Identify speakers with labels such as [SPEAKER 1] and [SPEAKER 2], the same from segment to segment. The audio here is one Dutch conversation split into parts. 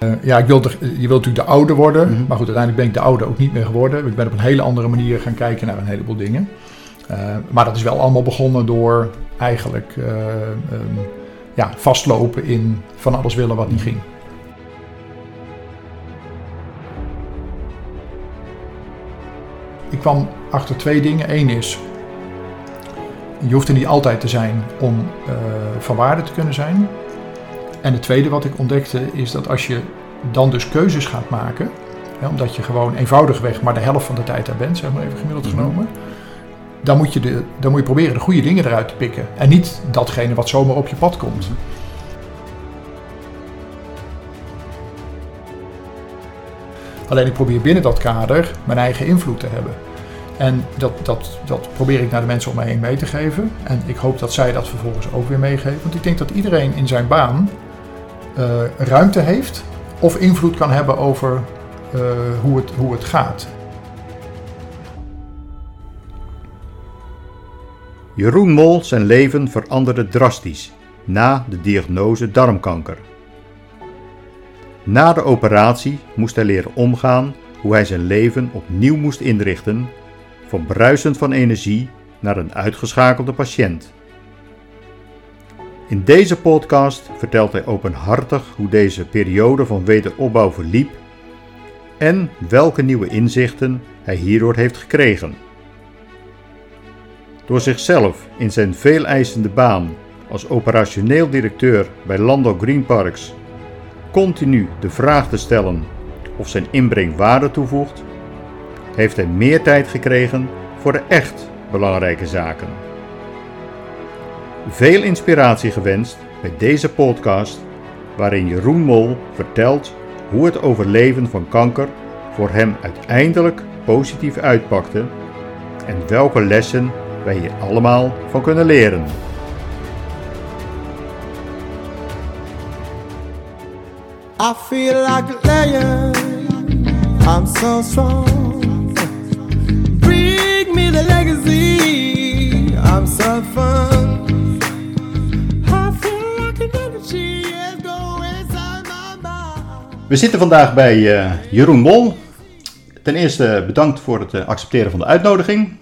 [SPEAKER 1] Uh, ja, ik wil de, je wilt natuurlijk de oude worden.
[SPEAKER 2] Mhm.
[SPEAKER 1] Maar goed, uiteindelijk ben ik de oude ook niet meer geworden. Ik ben op een hele andere manier gaan kijken naar een heleboel dingen. Uh, maar dat is wel allemaal begonnen door eigenlijk uh, um, ja, vastlopen in van alles willen wat niet ging. Ik kwam achter twee dingen. Eén is, je hoeft er niet altijd te zijn om van waarde te kunnen zijn. En het tweede wat ik ontdekte is dat als je dan dus keuzes gaat maken, hè, omdat je gewoon eenvoudigweg maar de helft van de tijd daar bent, zeg maar even gemiddeld
[SPEAKER 2] Mhm.
[SPEAKER 1] genomen, dan moet, je de, dan moet je proberen de goede dingen eruit te pikken. En niet datgene wat zomaar op je pad komt. Alleen ik probeer binnen dat kader mijn eigen invloed te hebben. En dat, dat, dat probeer ik naar de mensen om mij heen mee te geven. En ik hoop dat zij dat vervolgens ook weer meegeven. Want ik denk dat iedereen in zijn baan uh, ruimte heeft of invloed kan hebben over uh, hoe, het, hoe het gaat.
[SPEAKER 2] Jeroen Mol zijn leven veranderde drastisch na de diagnose darmkanker. Na de operatie moest hij leren omgaan hoe hij zijn leven opnieuw moest inrichten, van bruisend van energie naar een uitgeschakelde patiënt. In deze podcast vertelt hij openhartig hoe deze periode van wederopbouw verliep en welke nieuwe inzichten hij hierdoor heeft gekregen. Door zichzelf in zijn veeleisende baan als operationeel directeur bij Landau Green Parks continu de vraag te stellen of zijn inbreng waarde toevoegt, heeft hij meer tijd gekregen voor de echt belangrijke zaken. Veel inspiratie gewenst bij deze podcast, waarin Jeroen Mol vertelt hoe het overleven van kanker voor hem uiteindelijk positief uitpakte en welke lessen wij hier allemaal van kunnen leren.
[SPEAKER 3] I feel like a lion. I'm so strong. Bring me the legacy. I'm so fun.
[SPEAKER 2] We zitten vandaag bij uh, Jeroen Mol. Ten eerste bedankt voor het uh, accepteren van de uitnodiging.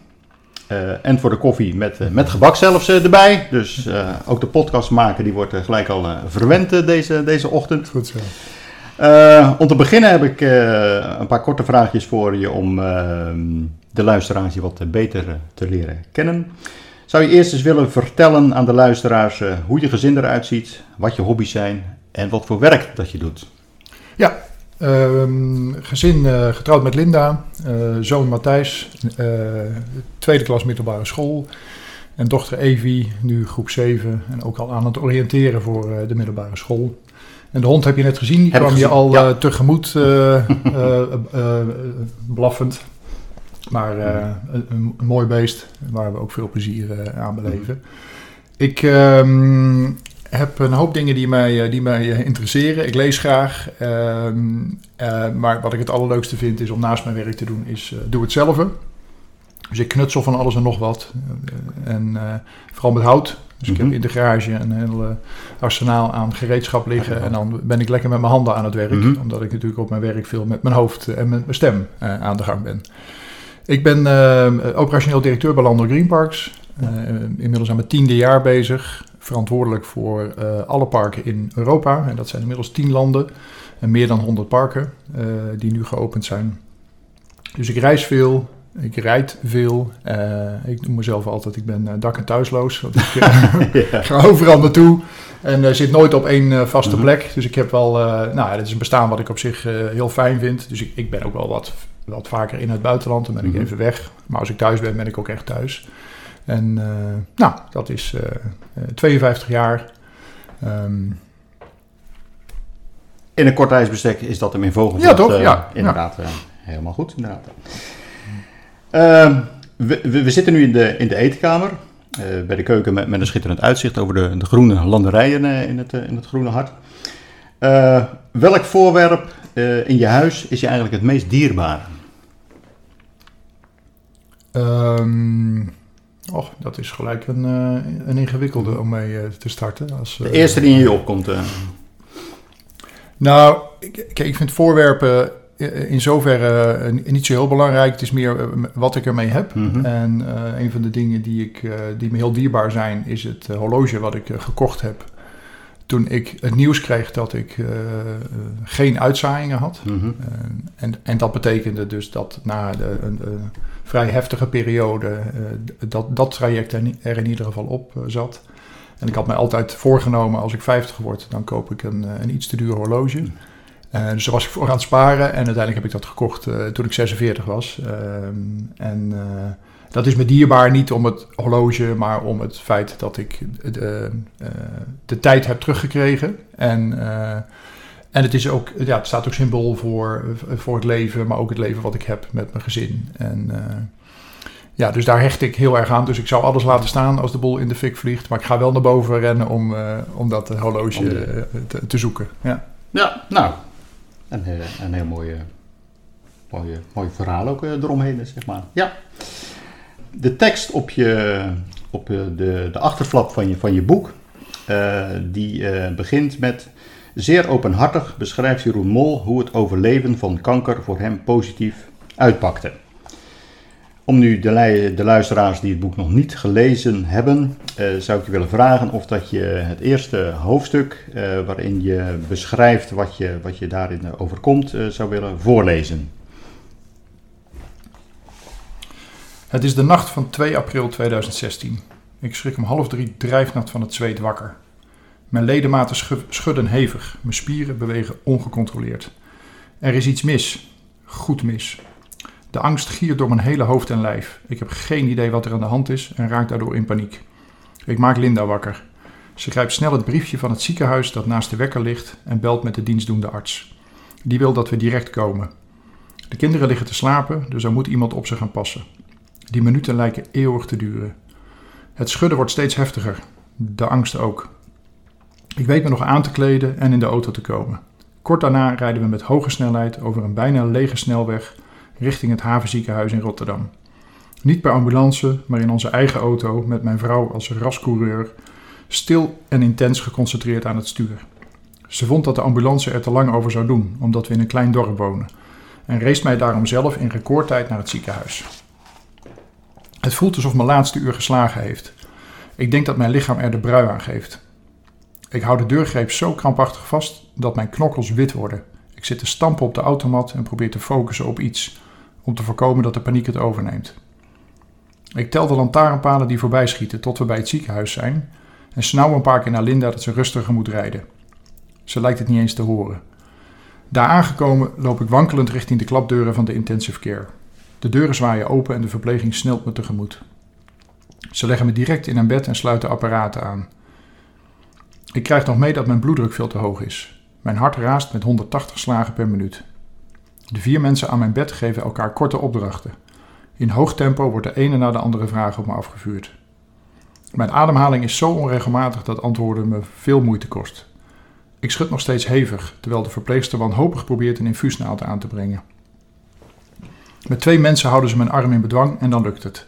[SPEAKER 2] Uh, en voor de koffie met, met gebak zelfs erbij. Dus ook de podcast maken die wordt gelijk al verwend deze, deze ochtend.
[SPEAKER 1] Goed zo.
[SPEAKER 2] om te beginnen heb ik een paar korte vraagjes voor je om de luisteraars je wat beter te leren kennen. Zou je eerst eens willen vertellen aan de luisteraars hoe je gezin eruit ziet, wat je hobby's zijn en wat voor werk dat je doet?
[SPEAKER 1] Ja, Uh, gezin uh, getrouwd met Linda, uh, zoon Matthijs, uh, tweede klas middelbare school. En dochter Evie, nu groep 7 en ook al aan het oriënteren voor de middelbare school. En de hond heb je net gezien, die
[SPEAKER 2] heb
[SPEAKER 1] kwam
[SPEAKER 2] gezien,
[SPEAKER 1] je al
[SPEAKER 2] ja.
[SPEAKER 1] tegemoet blaffend. Maar een, een, mooi beest waar we ook veel plezier aan beleven. Ik um, heb een hoop dingen die mij, die mij interesseren. Ik lees graag. Uh, uh, maar wat ik het allerleukste vind is om naast mijn werk te doen, is doe het zelf. Dus ik knutsel van alles en nog wat. en vooral met hout. Dus ik heb in de garage een heel arsenaal aan gereedschap liggen. En dan ben ik lekker met mijn handen aan het werk.
[SPEAKER 2] Mhm.
[SPEAKER 1] Omdat ik natuurlijk op mijn werk veel met mijn hoofd en met mijn stem aan de gang ben. Ik ben operationeel directeur bij Landel Green Parks. inmiddels aan mijn tiende jaar bezig verantwoordelijk voor uh, alle parken in Europa. En dat zijn inmiddels 10 landen en meer dan 100 parken uh, die nu geopend zijn. Dus ik reis veel, ik rijd veel. Uh, ik noem mezelf altijd, ik ben dak- en thuisloos. Want ik ja. ga overal naartoe en zit nooit op één vaste
[SPEAKER 2] Mhm.
[SPEAKER 1] plek. Dus ik heb wel, nou, het is een bestaan wat ik op zich heel fijn vind. Dus ik, ik ben ook wel wat, wat vaker in het buitenland. Dan ben ik
[SPEAKER 2] Mhm.
[SPEAKER 1] even weg. Maar als ik thuis ben, ben ik ook echt thuis. En uh, nou, dat is uh, uh, 52 jaar. Um,
[SPEAKER 2] in een kort ijsbestek is dat hem in vogels.
[SPEAKER 1] Ja, toch? ja.
[SPEAKER 2] Inderdaad, ja. helemaal goed. Inderdaad. Ehm, We, we, we, zitten nu in de, in de eetkamer. eh, bij de keuken met, met een schitterend uitzicht over de, de groene landerijen eh, in, het, eh, in het groene hart. Eh, welk voorwerp eh, in je huis is je eigenlijk het meest dierbaar?
[SPEAKER 1] Um, och, dat is gelijk een, uh, een ingewikkelde om mee uh, te starten. Als,
[SPEAKER 2] de eerste die in je opkomt.
[SPEAKER 1] Nou, kijk, ik vind voorwerpen eh, in zoverre eh, niet zo heel belangrijk. Het is meer eh, wat ik ermee heb.
[SPEAKER 2] Mhm.
[SPEAKER 1] En eh, een van de dingen die, ik, eh, die me heel dierbaar zijn, is het eh, horloge wat ik eh, gekocht heb. Toen ik het nieuws kreeg dat ik eh, eh, geen uitzaaiingen had.
[SPEAKER 2] Mhm.
[SPEAKER 1] Eh, en, en dat betekende dus dat na de, een vrij heftige periode eh, dat, dat traject er, in ieder geval op eh, zat. En ik had mij altijd voorgenomen, als ik 50 word, dan koop ik een, eh, een iets te duur horloge. Eh, dus daar was ik voor aan het sparen en uiteindelijk heb ik dat gekocht toen ik 46 was. Ehm, en dat is me dierbaar niet om het horloge, maar om het feit dat ik de, de tijd heb teruggekregen. En, en het, is ook, ja, het staat ook symbool voor, voor het leven, maar ook het leven wat ik heb met mijn gezin. En eh, ja, dus daar hecht ik heel erg aan. Dus ik zou alles laten staan als de bol in de fik vliegt. Maar ik ga wel naar boven rennen om, eh, om dat horloge
[SPEAKER 2] Om de-
[SPEAKER 1] eh, te, te zoeken. Ja.
[SPEAKER 2] Ja, nou, een, een heel mooi, eh, mooi, verhaal ook eromheen, zeg maar. Ja. De tekst op, je, op de, de achterflap van je, van je boek, die begint met... Zeer openhartig beschrijft Jeroen Mol hoe het overleven van kanker voor hem positief uitpakte. Om nu de, de luisteraars die het boek nog niet gelezen hebben, eh, zou ik je willen vragen of dat je het eerste hoofdstuk, eh, waarin je beschrijft wat je, wat je daarin eh, overkomt, eh, zou willen voorlezen.
[SPEAKER 1] Het is de nacht van 2 april 2016. Ik schrik om half drie drijfnat van het zweet wakker. Mijn ledematen schu- schudden hevig, mijn spieren bewegen ongecontroleerd. Er is iets mis, goed mis. De angst giert door mijn hele hoofd en lijf. Ik heb geen idee wat er aan de hand is en raak daardoor in paniek. Ik maak Linda wakker. Ze grijpt snel het briefje van het ziekenhuis dat naast de wekker ligt en belt met de dienstdoende arts. Die wil dat we direct komen. De kinderen liggen te slapen, dus er moet iemand op ze gaan passen. Die minuten lijken eeuwig te duren. Het schudden wordt steeds heftiger. De angst ook. Ik weet me nog aan te kleden en in de auto te komen. Kort daarna rijden we met hoge snelheid over een bijna lege snelweg richting het havenziekenhuis in Rotterdam. Niet per ambulance, maar in onze eigen auto met mijn vrouw als rascoureur, stil en intens geconcentreerd aan het stuur. Ze vond dat de ambulance er te lang over zou doen, omdat we in een klein dorp wonen, en race mij daarom zelf in recordtijd naar het ziekenhuis. Het voelt alsof mijn laatste uur geslagen heeft. Ik denk dat mijn lichaam er de brui aan geeft. Ik hou de deurgreep zo krampachtig vast dat mijn knokkels wit worden. Ik zit te stampen op de automat en probeer te focussen op iets, om te voorkomen dat de paniek het overneemt. Ik tel de lantaarnpalen die voorbij schieten tot we bij het ziekenhuis zijn en snauw een paar keer naar Linda dat ze rustiger moet rijden. Ze lijkt het niet eens te horen. Daar aangekomen loop ik wankelend richting de klapdeuren van de intensive care. De deuren zwaaien open en de verpleging snelt me tegemoet. Ze leggen me direct in een bed en sluiten apparaten aan. Ik krijg nog mee dat mijn bloeddruk veel te hoog is. Mijn hart raast met 180 slagen per minuut. De vier mensen aan mijn bed geven elkaar korte opdrachten. In hoog tempo wordt de ene na de andere vraag op me afgevuurd. Mijn ademhaling is zo onregelmatig dat antwoorden me veel moeite kost. Ik schud nog steeds hevig, terwijl de verpleegster wanhopig probeert een infuusnaald aan te brengen. Met twee mensen houden ze mijn arm in bedwang en dan lukt het.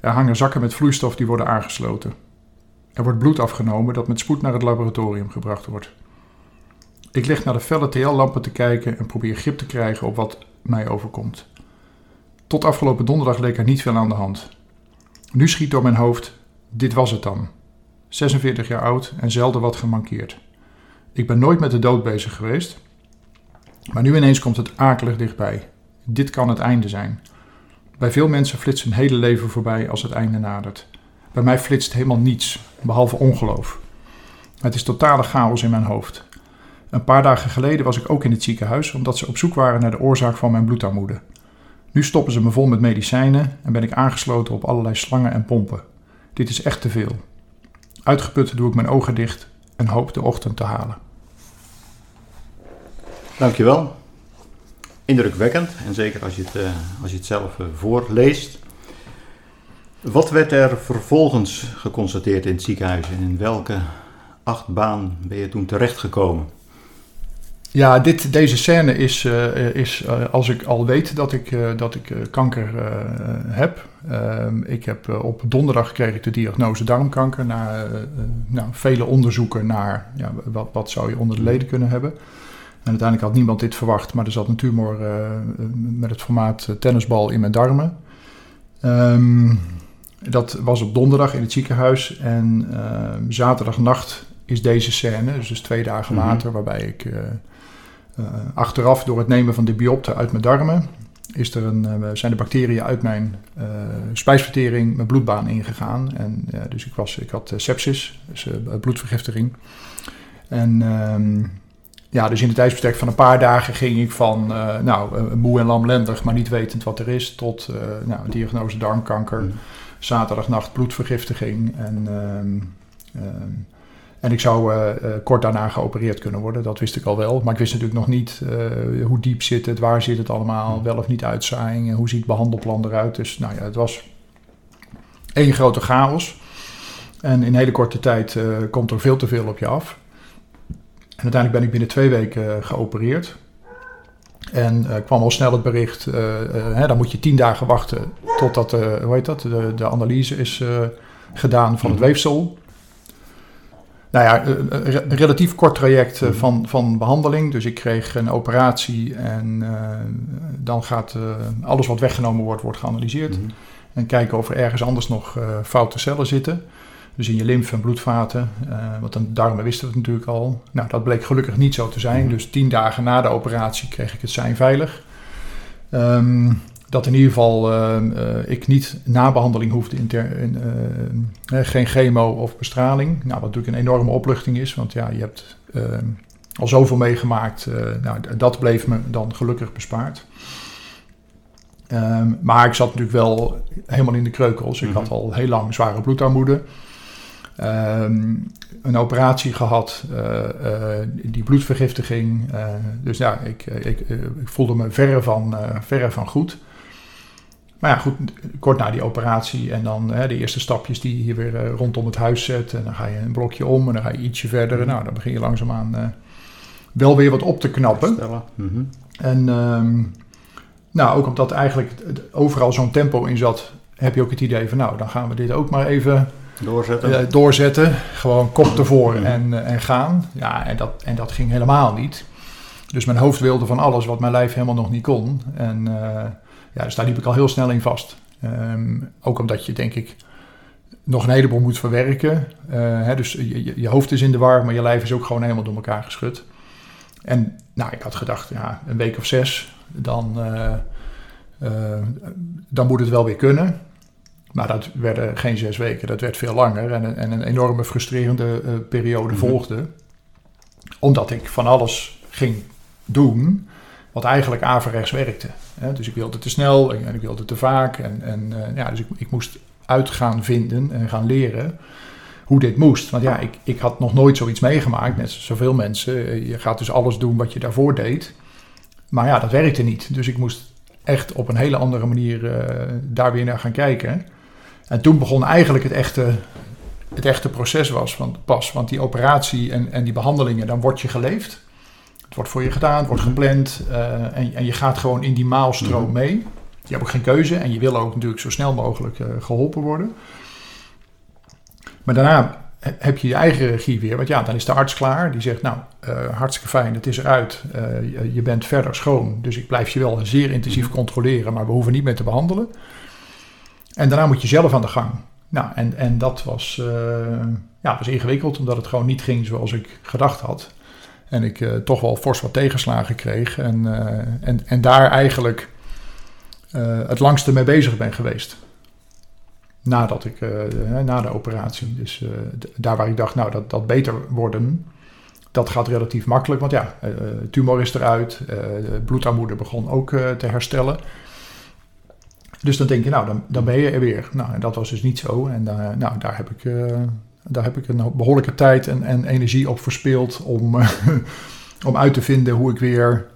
[SPEAKER 1] Er hangen zakken met vloeistof die worden aangesloten. Er wordt bloed afgenomen dat met spoed naar het laboratorium gebracht wordt. Ik lig naar de felle TL-lampen te kijken en probeer grip te krijgen op wat mij overkomt. Tot afgelopen donderdag leek er niet veel aan de hand. Nu schiet door mijn hoofd: dit was het dan. 46 jaar oud en zelden wat gemankeerd. Ik ben nooit met de dood bezig geweest, maar nu ineens komt het akelig dichtbij. Dit kan het einde zijn. Bij veel mensen flitst hun hele leven voorbij als het einde nadert. Bij mij flitst helemaal niets, behalve ongeloof. Het is totale chaos in mijn hoofd. Een paar dagen geleden was ik ook in het ziekenhuis omdat ze op zoek waren naar de oorzaak van mijn bloedarmoede. Nu stoppen ze me vol met medicijnen en ben ik aangesloten op allerlei slangen en pompen. Dit is echt te veel. Uitgeput doe ik mijn ogen dicht en hoop de ochtend te halen.
[SPEAKER 2] Dankjewel. Indrukwekkend, en zeker als je het, eh, als je het zelf eh, voorleest. Wat werd er vervolgens geconstateerd in het ziekenhuis en in welke achtbaan ben je toen terechtgekomen?
[SPEAKER 1] Ja, dit, deze scène is, eh, is eh, als ik al weet dat ik, eh, dat ik kanker heb. Ehm, ik heb op donderdag kreeg ik de diagnose darmkanker na nou, vele onderzoeken naar ja, wat, wat zou je onder de leden kunnen hebben. En uiteindelijk had niemand dit verwacht, maar er zat een tumor met het formaat tennisbal in mijn darmen. Um, dat was op donderdag in het ziekenhuis en uh, zaterdagnacht is deze scène, dus, dus twee dagen mm -hmm. later, waarbij ik uh, uh, achteraf door het nemen van de biopte uit mijn darmen, is er een, zijn de bacteriën uit mijn spijsvertering mijn bloedbaan ingegaan. En, dus ik, was, ik had sepsis, dus bloedvergiftiging. En ehm, ja, dus in het tijdsbestek van een paar dagen ging ik van nou, moe en lamlendig, maar niet wetend wat er is, tot nou, diagnose darmkanker. Mm zaterdagnacht bloedvergiftiging. En, uh, uh, en ik zou uh, kort daarna geopereerd kunnen worden. Dat wist ik al wel. Maar ik wist natuurlijk nog niet hoe diep zit het, waar zit het allemaal, wel of niet uitzaaiing, hoe ziet het behandelplan eruit. Dus nou ja, het was één grote chaos. En in hele korte tijd komt er veel te veel op je af. En uiteindelijk ben ik binnen twee weken geopereerd. En uh, kwam al snel het bericht, uh, uh, hè, dan moet je tien dagen wachten totdat hoe heet dat, de, de analyse is gedaan van het mhm. weefsel. Nou ja, een relatief kort traject mhm. van, van behandeling. Dus ik kreeg een operatie en dan gaat alles wat weggenomen wordt, wordt geanalyseerd. Mhm. En kijken of er ergens anders nog foute cellen zitten. Dus in je lymfe en bloedvaten. Uh, want de darmen wisten we het natuurlijk al. Nou, dat bleek gelukkig niet zo te zijn. Dus tien dagen na de operatie kreeg ik het zijn veilig. Um, dat in ieder geval uh, uh, ik niet na behandeling hoefde, in in, geen chemo of bestraling. Nou, wat natuurlijk een enorme opluchting is, want ja, je hebt ehm, al zoveel meegemaakt. nou, dat bleef me dan gelukkig bespaard. Um, maar ik zat natuurlijk wel helemaal in de kreukels. Ik had mhm. al heel lang zware bloedarmoede. Um, een operatie gehad, uh, uh, die bloedvergiftiging. Uh, dus ja, ik, ik, ik, voelde me verre van, verre van goed. Maar ja, goed, kort na die operatie en dan de eerste stapjes die je weer rondom het huis zet. En dan ga je een blokje om en dan ga je ietsje verder. Mm Nou, dan begin je langzaamaan wel weer wat op te knappen. Mm -hmm. En um, nou, ook omdat eigenlijk overal zo'n tempo in zat, heb je ook het idee van nou, dan gaan we dit ook maar even
[SPEAKER 2] Doorzetten.
[SPEAKER 1] Uh, doorzetten. Gewoon kop ervoor en, uh, en gaan. Ja, en dat, en dat ging helemaal niet. Dus mijn hoofd wilde van alles wat mijn lijf helemaal nog niet kon. En uh, ja, dus daar liep ik al heel snel in vast. Um, ook omdat je, denk ik, nog een heleboel moet verwerken. Hè, dus je, je, hoofd is in de war, maar je lijf is ook gewoon helemaal door elkaar geschud. En nou, ik had gedacht, ja, een week of zes, dan, dan moet het wel weer kunnen. Maar dat werden geen zes weken, dat werd veel langer en, en een enorme frustrerende uh, periode mhm. volgde. Omdat ik van alles ging doen wat eigenlijk averechts werkte. Hè? Dus ik wilde te snel en, ik wilde te vaak. En, en uh, ja, dus ik, ik, moest uit gaan vinden en gaan leren hoe dit moest. Want ja, ik, ik had nog nooit zoiets meegemaakt, net zoveel mensen. Je gaat dus alles doen wat je daarvoor deed. Maar ja, dat werkte niet. Dus ik moest echt op een hele andere manier uh, daar weer naar gaan kijken. En toen begon eigenlijk het echte, het echte proces was van pas. Want die operatie en, en die behandelingen, dan word je geleefd. Het wordt voor je gedaan, het wordt gepland. Uh, en, en je gaat gewoon in die maalstroom mhm. mee. Je hebt ook geen keuze en je wil ook natuurlijk zo snel mogelijk uh, geholpen worden. Maar daarna heb je je eigen regie weer. Want ja, dan is de arts klaar. Die zegt, nou, uh, hartstikke fijn, het is eruit. Je bent verder schoon. Dus ik blijf je wel zeer intensief mhm. controleren. Maar we hoeven niet meer te behandelen. En daarna moet je zelf aan de gang. Nou, en, en dat was, uh, ja, was ingewikkeld, omdat het gewoon niet ging zoals ik gedacht had. En ik uh, toch wel fors wat tegenslagen kreeg. En, uh, en, en daar eigenlijk het langste mee bezig ben geweest. Nadat ik, na de operatie. Dus daar waar ik dacht, nou, dat, dat beter worden, dat gaat relatief makkelijk. Want ja, tumor is eruit, bloedarmoede begon ook te herstellen. Dus dan denk je, nou, dan, dan ben je er weer. Nou, en dat was dus niet zo. En uh, nou, daar heb ik, uh, daar heb ik een behoorlijke tijd en, en energie op verspeeld om, uh, om uit te vinden hoe ik weer.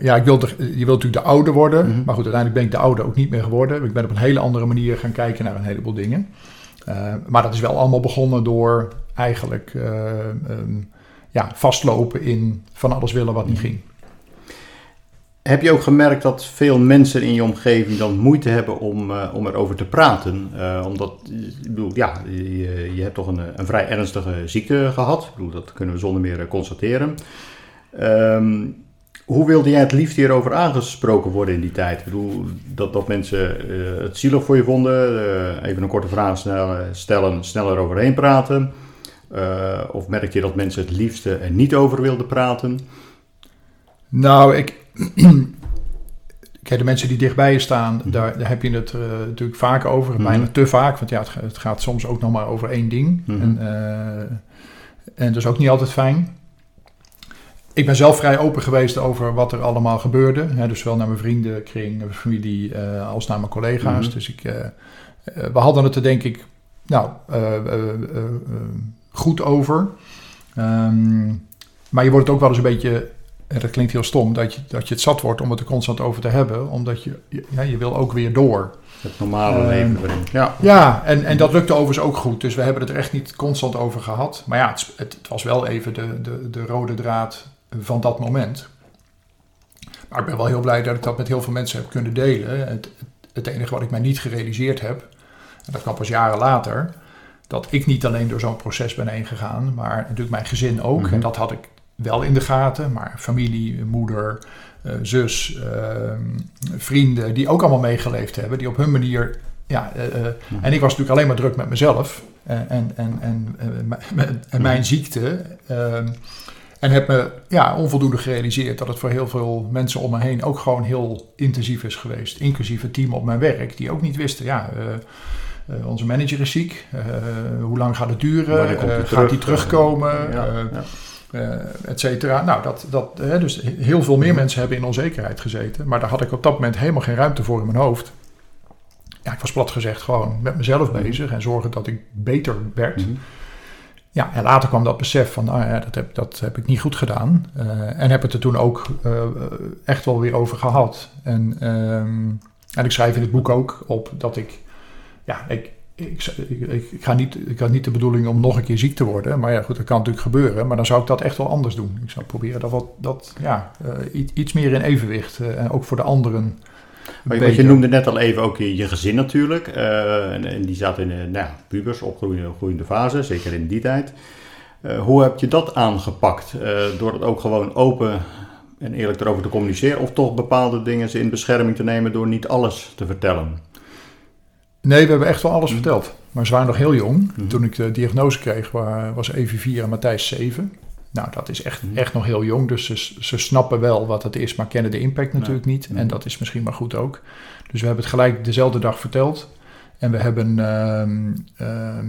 [SPEAKER 1] ja, ik wilde, je wilt natuurlijk de oude worden. Mm -hmm. Maar goed, uiteindelijk ben ik de oude ook niet meer geworden. Ik ben op een hele andere manier gaan kijken naar een heleboel dingen. maar dat is wel allemaal begonnen door eigenlijk um, ja, vastlopen in van alles willen wat niet ging.
[SPEAKER 2] Heb je ook gemerkt dat veel mensen in je omgeving dan moeite hebben om, uh, om erover te praten? Uh, omdat, ik bedoel, ja, je, je hebt toch een, een, vrij ernstige ziekte gehad. Ik bedoel, dat kunnen we zonder meer constateren. Ehm, hoe wilde jij het liefst hierover aangesproken worden in die tijd? Ik bedoel, dat, dat mensen eh, het zielig voor je vonden, eh, even een korte vraag stellen, sneller overheen praten. Eh, of merk je dat mensen het liefste er niet over wilden praten?
[SPEAKER 1] Nou, ik. Kijk, de mensen die dichtbij je staan,
[SPEAKER 2] Mhm.
[SPEAKER 1] daar, daar heb je het eh, natuurlijk vaak over.
[SPEAKER 2] Mhm.
[SPEAKER 1] Bijna te vaak, want ja, het, ga- het gaat soms ook nog maar over één ding.
[SPEAKER 2] Mhm.
[SPEAKER 1] En, eh, en dat is ook niet altijd fijn. Ik ben zelf vrij open geweest over wat er allemaal gebeurde. Hè, dus zowel naar mijn vriendenkring, mijn familie, eh, als naar mijn collega's. Dus ik, we hadden het er denk ik nou, goed over. Ehm, maar je wordt het ook wel eens een beetje, en dat klinkt heel stom, dat je, dat je het zat wordt om het er constant over te hebben. Omdat je, ja, je wil ook weer door.
[SPEAKER 2] Het normale
[SPEAKER 1] Ehm,
[SPEAKER 2] leven erin. Ja.
[SPEAKER 1] Ja, en, en dat lukte overigens ook goed. Dus we hebben het er echt niet constant over gehad. Maar ja, het, het, het was wel even de, de, de rode draad van dat moment. Maar ik ben wel heel blij dat ik dat met heel veel mensen heb kunnen delen. Het, het enige wat ik mij niet gerealiseerd heb, en dat kwam pas jaren later, dat ik niet alleen door zo'n proces ben heen gegaan, maar natuurlijk mijn gezin ook.
[SPEAKER 2] Mhm.
[SPEAKER 1] En dat had ik wel in de gaten, maar familie, moeder, eh, zus, ehm, vrienden, die ook allemaal meegeleefd hebben, die op hun manier. Ja, eh, eh, en ik was natuurlijk alleen maar druk met mezelf en, en, en, mijn ziekte. ehm, en heb me ja, onvoldoende gerealiseerd dat het voor heel veel mensen om me heen ook gewoon heel intensief is geweest. Inclusief het team op mijn werk, die ook niet wisten, ja, onze manager is ziek. hoe lang gaat het duren? Gaat hij terugkomen?
[SPEAKER 2] Ja, ja.
[SPEAKER 1] Eh, et cetera. Nou, dat, dat, hè, dus heel veel meer mensen hebben in onzekerheid gezeten. Maar daar had ik op dat moment helemaal geen ruimte voor in mijn hoofd. Ja, ik was plat gezegd gewoon met mezelf
[SPEAKER 2] Mhm.
[SPEAKER 1] bezig en zorgen dat ik beter werd.
[SPEAKER 2] Mhm.
[SPEAKER 1] Ja, en later kwam dat besef van, nou ja, dat heb, dat heb ik niet goed gedaan. Eh, en heb het er toen ook eh, echt wel weer over gehad. En, ehm, en ik schrijf in het boek ook op dat ik, ja, ik, ik, ik, ik, ik ga niet, ik had niet de bedoeling om nog een keer ziek te worden. Maar ja, goed, dat kan natuurlijk gebeuren. Maar dan zou ik dat echt wel anders doen. Ik zou proberen dat, wat, dat ja, eh, iets meer in evenwicht. eh, en ook voor de anderen.
[SPEAKER 2] Maar je- want je
[SPEAKER 1] beter.
[SPEAKER 2] noemde net al even ook je, je gezin natuurlijk. eh, en, en die zat in de nou, ja, pubers, opgroeiende groeiende fase, zeker in die tijd. Hoe heb je dat aangepakt? Door het ook gewoon open en eerlijk erover te communiceren? Of toch bepaalde dingen ze in bescherming te nemen door niet alles te vertellen?
[SPEAKER 1] Nee, we hebben echt wel alles verteld. Maar ze waren nog heel jong.
[SPEAKER 2] Mhm.
[SPEAKER 1] Toen ik de diagnose kreeg, wa- was Evie 4 en Matthijs 7. Nou, dat is echt,
[SPEAKER 2] Mhm.
[SPEAKER 1] echt nog heel jong. Dus ze, ze snappen wel wat het is, maar kennen de impact natuurlijk niet.
[SPEAKER 2] Mhm.
[SPEAKER 1] En dat is misschien maar goed ook. Dus we hebben het gelijk dezelfde dag verteld. En we hebben ehm, ehm,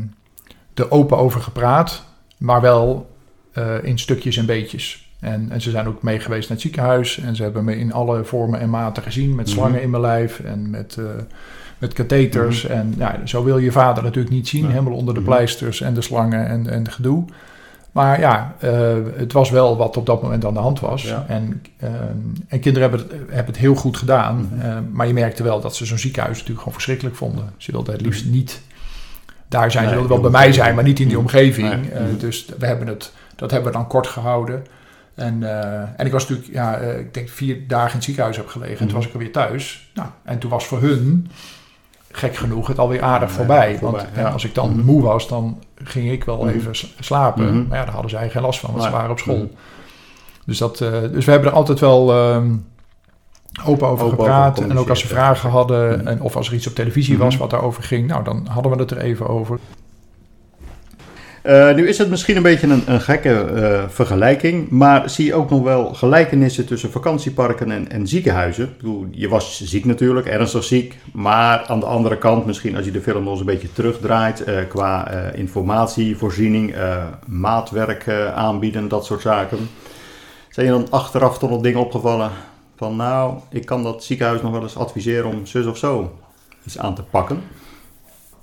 [SPEAKER 1] er open over gepraat, maar wel eh, in stukjes en beetjes. En, en ze zijn ook mee geweest naar het ziekenhuis. En ze hebben me in alle vormen en maten gezien. Met
[SPEAKER 2] Mhm.
[SPEAKER 1] slangen in mijn lijf en met, eh, met katheters. En ja, zo wil je vader natuurlijk niet zien.
[SPEAKER 2] Nee.
[SPEAKER 1] Helemaal onder de
[SPEAKER 2] Mhm.
[SPEAKER 1] pleisters en de slangen en, en gedoe. Maar ja, eh, het was wel wat op dat moment aan de hand was.
[SPEAKER 2] Ja.
[SPEAKER 1] En, ehm, en kinderen hebben het, hebben het heel goed gedaan.
[SPEAKER 2] Mhm.
[SPEAKER 1] Eh, maar je merkte wel dat ze zo'n ziekenhuis natuurlijk gewoon verschrikkelijk vonden. Ze wilden het liefst niet daar zijn.
[SPEAKER 2] Nee,
[SPEAKER 1] ze wilden wel bij mij zijn, maar niet in die
[SPEAKER 2] Mhm.
[SPEAKER 1] omgeving.
[SPEAKER 2] Nee.
[SPEAKER 1] Eh,
[SPEAKER 2] Mhm.
[SPEAKER 1] dus we hebben het, dat hebben we dan kort gehouden. En, en ik was natuurlijk, ja, ik denk vier dagen in het ziekenhuis heb gelegen. En
[SPEAKER 2] Mhm.
[SPEAKER 1] toen was ik alweer thuis. Nou, en toen was voor hun, gek genoeg, het alweer aardig
[SPEAKER 2] Ja,
[SPEAKER 1] voorbij.
[SPEAKER 2] voorbij,
[SPEAKER 1] Want
[SPEAKER 2] ja.
[SPEAKER 1] als ik dan
[SPEAKER 2] Mhm.
[SPEAKER 1] moe was, dan ging ik wel
[SPEAKER 2] Mhm.
[SPEAKER 1] even slapen.
[SPEAKER 2] Mhm.
[SPEAKER 1] Maar ja, daar hadden zij geen last van, want ze waren op school. Dus, dat, eh, dus we hebben er altijd wel ehm, open over
[SPEAKER 2] Open over
[SPEAKER 1] gepraat. en ook als ze vragen hadden, en, of als er iets op televisie was wat daarover ging, nou, dan hadden we het er even over.
[SPEAKER 2] Eh, nu is het misschien een beetje een, een gekke eh, vergelijking, maar zie je ook nog wel gelijkenissen tussen vakantieparken en, en ziekenhuizen? Ik bedoel, je was ziek natuurlijk, ernstig ziek, maar aan de andere kant, misschien als je de film nog eens een beetje terugdraait, eh, qua informatievoorziening, maatwerk aanbieden, dat soort zaken. Zijn je dan achteraf toch nog dingen opgevallen van nou, ik kan dat ziekenhuis nog wel eens adviseren om zus of zo iets aan te pakken?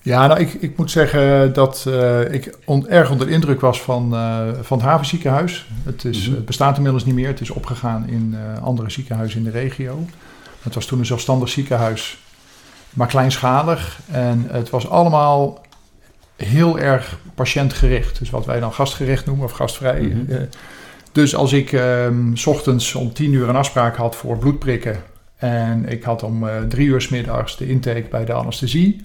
[SPEAKER 1] Ja, nou, ik, ik moet zeggen dat eh, ik on- erg onder de indruk was van, eh, van het havenziekenhuis. Het, is,
[SPEAKER 2] Mhm.
[SPEAKER 1] het bestaat inmiddels niet meer. Het is opgegaan in eh, andere ziekenhuizen in de regio. Het was toen een zelfstandig ziekenhuis, maar kleinschalig. En het was allemaal heel erg patiëntgericht. Dus wat wij dan gastgericht noemen of gastvrij.
[SPEAKER 2] Mhm.
[SPEAKER 1] Eh, dus als ik ehm, s ochtends om tien uur een afspraak had voor bloedprikken... en ik had om eh, drie uur s middags de intake bij de anesthesie...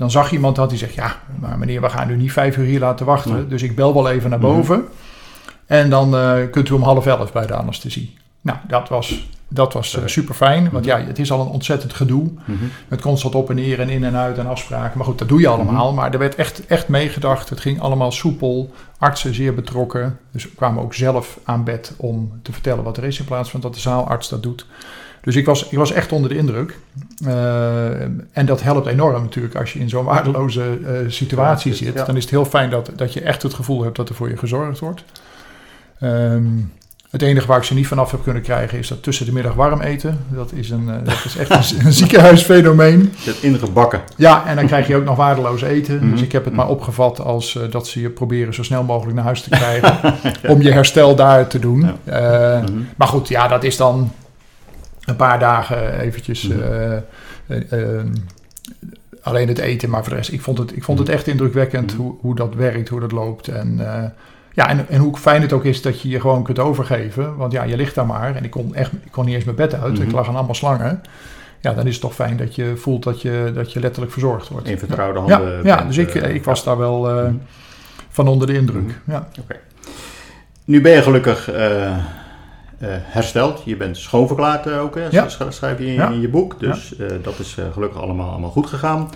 [SPEAKER 1] Dan zag iemand dat die zegt: Ja, maar meneer, we gaan u niet vijf uur hier laten wachten.
[SPEAKER 2] Nee.
[SPEAKER 1] Dus ik bel wel even naar
[SPEAKER 2] Mhm.
[SPEAKER 1] boven. En dan eh, kunt u om half elf bij de anesthesie. Nou, dat was, dat was super fijn. Want ja, het is al een ontzettend gedoe.
[SPEAKER 2] Mhm.
[SPEAKER 1] Met constant op en neer en in en uit en afspraken. Maar goed, dat doe je allemaal. Maar er werd echt, echt meegedacht. Het ging allemaal soepel. Artsen zeer betrokken. Dus kwamen ook zelf aan bed om te vertellen wat er is. In plaats van dat de zaalarts dat doet. Dus ik was, ik was echt onder de indruk. Eh, en dat helpt enorm natuurlijk als je in zo'n waardeloze eh, situatie zit.
[SPEAKER 2] Ja.
[SPEAKER 1] Dan is het heel fijn dat, dat je echt het gevoel hebt dat er voor je gezorgd wordt. Ehm, het enige waar ik ze niet vanaf heb kunnen krijgen is dat tussen de middag warm eten. Dat is, een, eh, dat is echt een, een ziekenhuisfenomeen.
[SPEAKER 2] Zit ingebakken.
[SPEAKER 1] Ja, en dan krijg je ook nog waardeloos eten.
[SPEAKER 2] Mhm.
[SPEAKER 1] Dus ik heb het maar opgevat als dat ze je proberen zo snel mogelijk naar huis te krijgen. Om je herstel daar te doen.
[SPEAKER 2] Ja. Mhm.
[SPEAKER 1] maar goed, ja, dat is dan een paar dagen eventjes
[SPEAKER 2] Mhm.
[SPEAKER 1] eh, eh, eh, alleen het eten. Maar voor de rest, ik vond het, ik vond het echt indrukwekkend
[SPEAKER 2] Mhm.
[SPEAKER 1] hoe, hoe dat werkt, hoe dat loopt. En, ja, en, en hoe fijn het ook is dat je je gewoon kunt overgeven. Want ja, je ligt daar maar. En ik kon, echt, ik kon niet eens mijn bed uit.
[SPEAKER 2] Mhm.
[SPEAKER 1] Ik lag aan allemaal slangen. Ja, dan is het toch fijn dat je voelt dat je, dat je letterlijk verzorgd wordt.
[SPEAKER 2] In vertrouwde handen.
[SPEAKER 1] ja dus ik, ik was daar wel
[SPEAKER 2] Mhm.
[SPEAKER 1] van onder de indruk. Ja.
[SPEAKER 2] Nu ben je gelukkig hersteld. Je bent schoonverklaard eh, ook, hè?
[SPEAKER 1] Ja.
[SPEAKER 2] Sch- schrijf je in,
[SPEAKER 1] Ja.
[SPEAKER 2] in je boek. Dus eh, dat is eh, gelukkig allemaal, allemaal goed gegaan.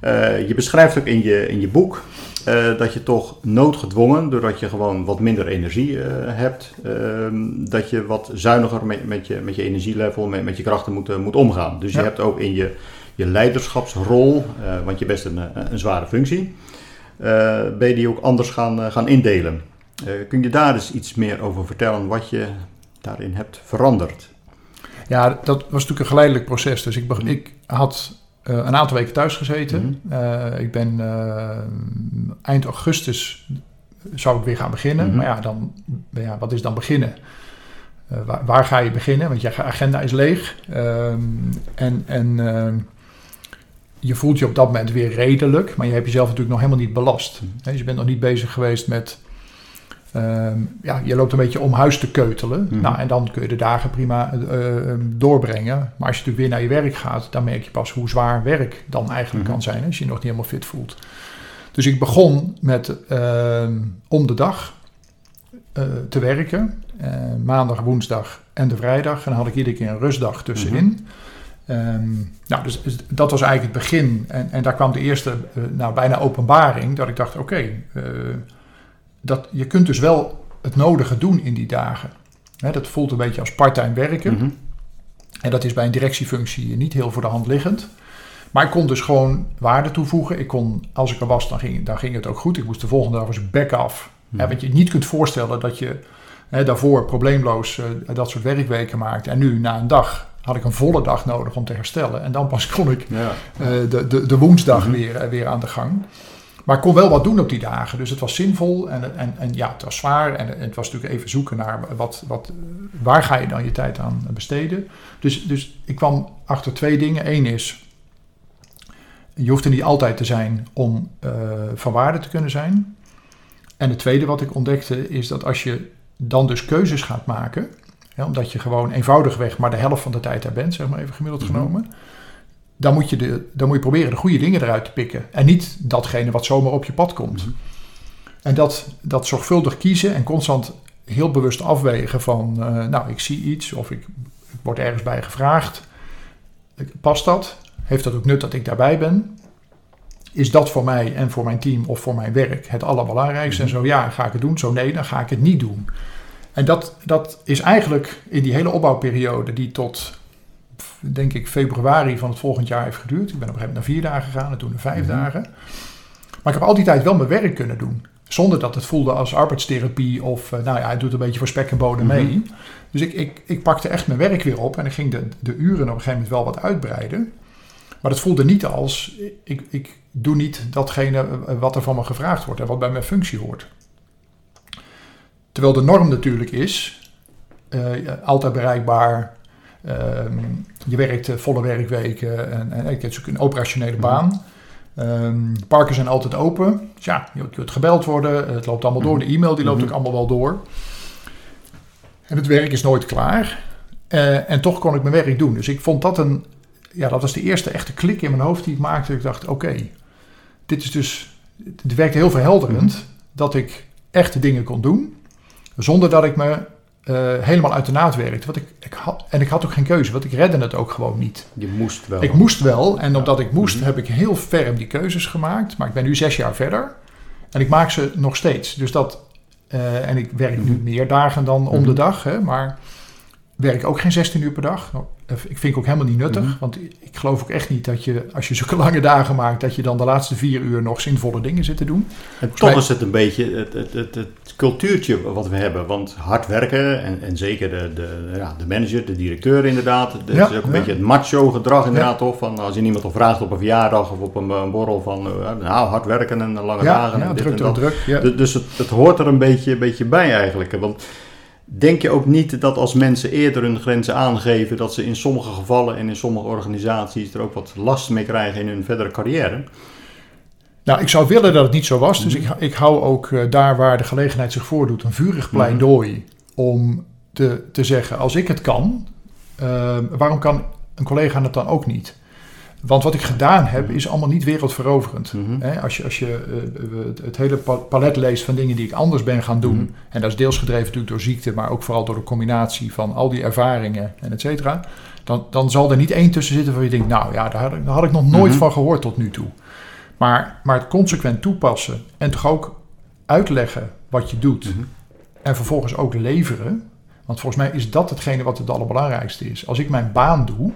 [SPEAKER 2] Eh, je beschrijft ook in je, in je boek eh, dat je toch noodgedwongen, doordat je gewoon wat minder energie eh, hebt, ehm, dat je wat zuiniger met, met, je, met je energielevel, met, met je krachten moet, eh, moet omgaan. Dus
[SPEAKER 1] Ja.
[SPEAKER 2] je hebt ook in je, je leiderschapsrol, eh, want je best een, eh, een zware functie, eh, ben je die ook anders gaan, eh, gaan indelen. Eh, kun je daar eens iets meer over vertellen wat je daarin hebt veranderd?
[SPEAKER 1] ja, dat was natuurlijk een geleidelijk proces. Dus ik, beg- ik had eh, een aantal weken thuis gezeten. Eh, ik ben eh, eind augustus zou ik weer gaan beginnen.
[SPEAKER 2] Mhm.
[SPEAKER 1] Maar ja, dan, ja, wat is dan beginnen? Waar, waar ga je beginnen? Want je agenda is leeg. Ehm, en en je voelt je op dat moment weer redelijk. Maar je hebt jezelf natuurlijk nog helemaal niet belast. Dus je bent nog niet bezig geweest met... ehm, ja, je loopt een beetje om huis te keutelen.
[SPEAKER 2] Mhm.
[SPEAKER 1] Nou, en dan kun je de dagen prima eh, eh, doorbrengen. Maar als je natuurlijk weer naar je werk gaat, dan merk je pas hoe zwaar werk dan eigenlijk
[SPEAKER 2] Mhm.
[SPEAKER 1] kan zijn. Als je je nog niet helemaal fit voelt. Dus ik begon met ehm, om de dag eh, te werken. Eh, maandag, woensdag en de vrijdag. En dan had ik iedere keer een rustdag tussenin. Ehm, nou, dus, dus dat was eigenlijk het begin. En, en daar kwam de eerste, nou, bijna openbaring. Dat ik dacht, oké, dat je kunt dus wel het nodige doen in die dagen. Dat voelt een beetje als parttime werken.
[SPEAKER 2] Mhm.
[SPEAKER 1] En dat is bij een directiefunctie niet heel voor de hand liggend. Maar ik kon dus gewoon waarde toevoegen. Ik kon, als ik er was, dan ging, dan ging het ook goed. Ik moest de volgende dag was back af. Hè, want je niet kunt voorstellen dat je daarvoor probleemloos eh, dat soort werkweken maakt. En nu, na een dag, had ik een volle dag nodig om te herstellen. En dan pas kon ik
[SPEAKER 2] Ja.
[SPEAKER 1] eh, de, de, de woensdag
[SPEAKER 2] Mhm.
[SPEAKER 1] weer, eh, weer aan de gang. Maar ik kon wel wat doen op die dagen. Dus het was zinvol en, en, en ja, het was zwaar. En, het was natuurlijk even zoeken naar wat, wat, waar ga je dan je tijd aan besteden. Dus, dus ik kwam achter twee dingen. Eén is, je hoeft er niet altijd te zijn om eh, van waarde te kunnen zijn. En het tweede wat ik ontdekte is dat als je dan dus keuzes gaat maken, hè, omdat je gewoon eenvoudigweg maar de helft van de tijd daar bent, zeg maar even gemiddeld
[SPEAKER 2] Mhm.
[SPEAKER 1] genomen, dan moet, je de, dan moet je proberen de goede dingen eruit te pikken. En niet datgene wat zomaar op je pad komt.
[SPEAKER 2] Mhm.
[SPEAKER 1] En dat, dat zorgvuldig kiezen en constant heel bewust afwegen van, eh, nou, ik zie iets of ik, ik word ergens bij gevraagd. Past dat? Heeft dat ook nut dat ik daarbij ben? Is dat voor mij en voor mijn team of voor mijn werk het allerbelangrijkste? En zo ja, ga ik het doen. Zo nee, dan ga ik het niet doen. En dat, dat is eigenlijk in die hele opbouwperiode die tot, denk ik, februari van het volgend jaar heeft geduurd. Ik ben op een gegeven moment naar vier dagen gegaan en toen naar vijf
[SPEAKER 2] Mhm.
[SPEAKER 1] dagen. Maar ik heb al die tijd wel mijn werk kunnen doen. Zonder dat het voelde als arbeidstherapie of, eh, nou ja, het doet een beetje voor spek en bonen
[SPEAKER 2] Mhm.
[SPEAKER 1] mee. Dus ik, ik, ik pakte echt mijn werk weer op en ik ging de, de uren op een gegeven moment wel wat uitbreiden. Maar het voelde niet als, ik, ik doe niet datgene eh, wat er van me gevraagd wordt en wat bij mijn functie hoort. Terwijl de norm natuurlijk is, eh, altijd bereikbaar, ehm, je werkt eh, volle werkweken en, en ik heb ook een operationele
[SPEAKER 2] Mhm.
[SPEAKER 1] baan. Ehm, parken zijn altijd open. Dus ja, je kunt gebeld worden. Het loopt allemaal door. De e-mail die loopt
[SPEAKER 2] Mhm.
[SPEAKER 1] ook allemaal wel door. En het werk is nooit klaar. Eh, en toch kon ik mijn werk doen. Dus ik vond dat een... Ja, dat was de eerste echte klik in mijn hoofd die ik maakte. Ik dacht, oké, dit is dus... Het werkte heel verhelderend dat ik echte dingen kon doen. Zonder dat ik me eh, helemaal uit de naad werkte. Want ik, ik had, en ik had ook geen keuze, want ik redde het ook gewoon niet.
[SPEAKER 2] Je moest wel.
[SPEAKER 1] Ik moest wel, en omdat ik moest,
[SPEAKER 2] Mhm.
[SPEAKER 1] heb ik heel ferm die keuzes gemaakt. Maar ik ben nu zes jaar verder en ik maak ze nog steeds. Dus dat, eh, en ik werk nu
[SPEAKER 2] Mhm.
[SPEAKER 1] meer dagen dan om
[SPEAKER 2] Mhm.
[SPEAKER 1] de dag, hè, maar werk ook geen 16 uur per dag. Nou, eh, Ik vind ik ook helemaal niet nuttig,
[SPEAKER 2] Mhm.
[SPEAKER 1] want ik geloof ook echt niet dat je, als je zulke lange dagen maakt, dat je dan de laatste vier uur nog zinvolle dingen zit te doen.
[SPEAKER 2] En
[SPEAKER 1] mij-
[SPEAKER 2] toch is het een beetje het, het, het, het cultuurtje wat we hebben. Want hard werken en, en zeker de, de, ja, de manager, de directeur inderdaad. Dat
[SPEAKER 1] Ja,
[SPEAKER 2] is ook een
[SPEAKER 1] ja.
[SPEAKER 2] beetje het macho gedrag inderdaad toch. Van als je iemand al vraagt op een verjaardag of op een, eh, borrel van eh, nou hard werken en lange dagen.
[SPEAKER 1] ja
[SPEAKER 2] en dit
[SPEAKER 1] druk,
[SPEAKER 2] en dat.
[SPEAKER 1] druk.
[SPEAKER 2] Dus het, het hoort er een beetje, beetje bij eigenlijk. Want denk je ook niet dat als mensen eerder hun grenzen aangeven, dat ze in sommige gevallen en in sommige organisaties er ook wat last mee krijgen in hun verdere carrière?
[SPEAKER 1] Nou, ik zou willen dat het niet zo was. Dus
[SPEAKER 2] Mhm.
[SPEAKER 1] ik, ik hou ook eh, daar waar de gelegenheid zich voordoet een vurig pleidooi om te, te zeggen: als ik het kan, eh, waarom kan een collega het dan ook niet? Want wat ik gedaan heb, is allemaal niet wereldveroverend.
[SPEAKER 2] Mhm.
[SPEAKER 1] Als je, als je eh, het, het hele pa- palet leest van dingen die ik anders ben gaan doen,
[SPEAKER 2] Mhm.
[SPEAKER 1] en dat is deels gedreven natuurlijk door ziekte, maar ook vooral door de combinatie van al die ervaringen en et cetera, dan, dan zal er niet één tussen zitten waar je denkt, nou ja, daar had ik, daar had ik nog nooit
[SPEAKER 2] Mhm.
[SPEAKER 1] van gehoord tot nu toe. Maar, maar het consequent toepassen en toch ook uitleggen wat je doet
[SPEAKER 2] Mhm.
[SPEAKER 1] en vervolgens ook leveren. Want volgens mij is dat hetgene wat het allerbelangrijkste is. Als ik mijn baan doe,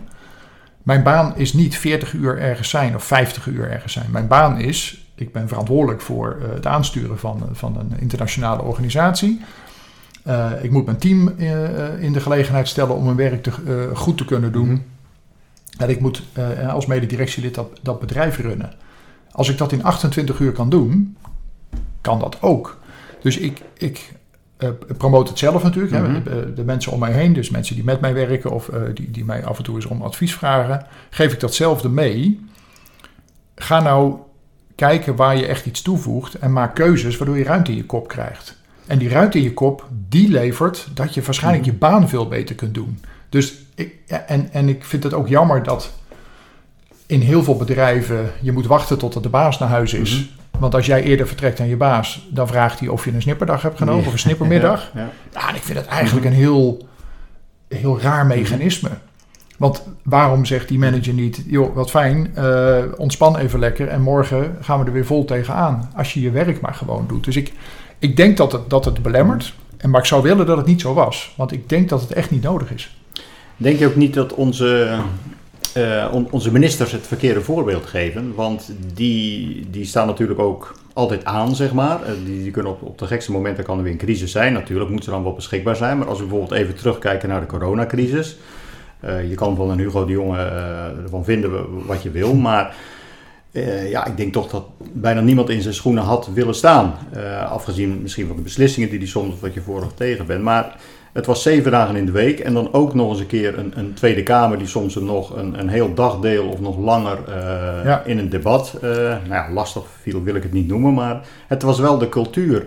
[SPEAKER 1] mijn baan is niet 40 uur ergens zijn of 50 uur ergens zijn. Mijn baan is, ik ben verantwoordelijk voor eh, het aansturen van, van een internationale organisatie. Eh, ik moet mijn team eh, eh, in de gelegenheid stellen om hun werk te, eh, goed te kunnen doen.
[SPEAKER 2] Mhm.
[SPEAKER 1] En ik moet eh, als mededirectielid dat, dat bedrijf runnen. Als ik dat in 28 uur kan doen, kan dat ook. Dus ik, ik eh, promote het zelf natuurlijk. hè.
[SPEAKER 2] Mhm.
[SPEAKER 1] De, de mensen om mij heen, dus mensen die met mij werken of eh, die, die mij af en toe eens om advies vragen, geef ik datzelfde mee. Ga nou kijken waar je echt iets toevoegt en maak keuzes waardoor je ruimte in je kop krijgt. En die ruimte in je kop, die levert dat je waarschijnlijk
[SPEAKER 2] Mhm.
[SPEAKER 1] je baan veel beter kunt doen. Dus ik, en, en ik vind het ook jammer dat in heel veel bedrijven je moet wachten totdat de baas naar huis is.
[SPEAKER 2] Mhm.
[SPEAKER 1] Want als jij eerder vertrekt aan je baas, dan vraagt hij of je een snipperdag hebt genomen of een snippermiddag.
[SPEAKER 2] Ja, ja.
[SPEAKER 1] En ik vind het eigenlijk een heel, heel raar mechanisme. Want waarom zegt die manager niet, joh, wat fijn, eh, ontspan even lekker en morgen gaan we er weer vol tegenaan. Als je je werk maar gewoon doet. Dus ik, ik denk dat het, dat het belemmert. En, maar ik zou willen dat het niet zo was. Want ik denk dat het echt niet nodig is.
[SPEAKER 2] Denk je ook niet dat onze, eh, on- onze ministers het verkeerde voorbeeld geven? Want die, die staan natuurlijk ook altijd aan, zeg maar. Eh, die, kunnen op, op de gekste momenten kan er weer een crisis zijn. Natuurlijk moeten ze dan wel beschikbaar zijn. Maar als we bijvoorbeeld even terugkijken naar de coronacrisis. eh, je kan van een Hugo de Jonge ervan vinden wat je wil. Maar ja, ik denk toch dat bijna niemand in zijn schoenen had willen staan. Afgezien misschien van de beslissingen die hij soms wat je voor of tegen bent. Maar het was zeven dagen in de week en dan ook nog eens een keer een, een Tweede Kamer die soms nog een, een heel dagdeel of nog langer eh,
[SPEAKER 1] Ja.
[SPEAKER 2] in een debat. eh, nou ja, lastig viel wil ik het niet noemen, maar het was wel de cultuur.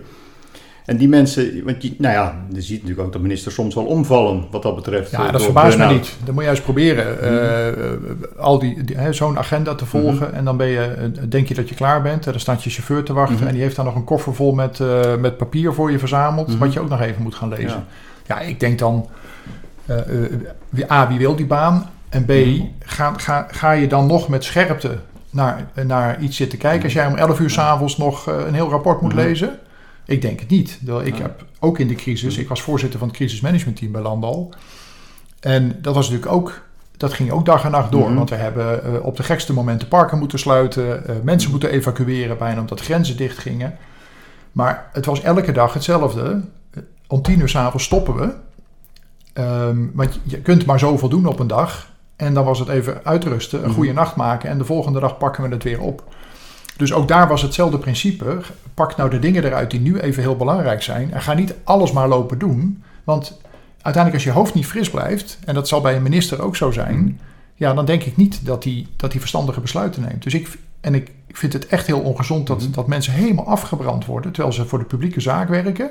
[SPEAKER 2] En die mensen, want je, nou ja, je ziet natuurlijk ook dat ministers soms wel omvallen wat dat betreft.
[SPEAKER 1] Ja,
[SPEAKER 2] eh,
[SPEAKER 1] dat verbaast me niet. Dat moet je juist proberen. eh, al die, zo'n agenda te volgen. En dan ben je, denk je dat je klaar bent. En dan staat je chauffeur te wachten.
[SPEAKER 2] Mhm.
[SPEAKER 1] En die heeft dan nog een koffer vol met, met papier voor je verzameld.
[SPEAKER 2] Mhm.
[SPEAKER 1] Wat je ook nog even moet gaan lezen.
[SPEAKER 2] Ja.
[SPEAKER 1] Ja, ik denk dan... eh, eh, A, wie wil die baan? En B,
[SPEAKER 2] Mhm.
[SPEAKER 1] ga, ga, ga je dan nog met scherpte naar, naar iets zitten kijken... als jij om 11 uur s'avonds nog eh, een heel rapport moet
[SPEAKER 2] Mhm.
[SPEAKER 1] lezen? Ik denk het niet. Ik heb ook in de crisis...
[SPEAKER 2] Mhm.
[SPEAKER 1] Ik was voorzitter van het crisismanagementteam bij Landal... En dat was natuurlijk ook, dat ging ook dag en nacht door.
[SPEAKER 2] Mhm.
[SPEAKER 1] Want we hebben op de gekste momenten parken moeten sluiten, mensen moeten evacueren bijna omdat grenzen dicht gingen. Maar het was elke dag hetzelfde. Om tien uur s'avonds stoppen we. Ehm, want je kunt maar zoveel doen op een dag. En dan was het even uitrusten, een
[SPEAKER 2] Mhm.
[SPEAKER 1] goede nacht maken en de volgende dag pakken we het weer op. Dus ook daar was hetzelfde principe. Pak nou de dingen eruit die nu even heel belangrijk zijn. En ga niet alles maar lopen doen. Want uiteindelijk als je hoofd niet fris blijft, en dat zal bij een minister ook zo zijn,
[SPEAKER 2] Mhm.
[SPEAKER 1] ja, dan denk ik niet dat hij dat die verstandige besluiten neemt. Dus ik, en ik, ik vind het echt heel ongezond dat,
[SPEAKER 2] Mhm.
[SPEAKER 1] dat mensen helemaal afgebrand worden, terwijl ze voor de publieke zaak werken.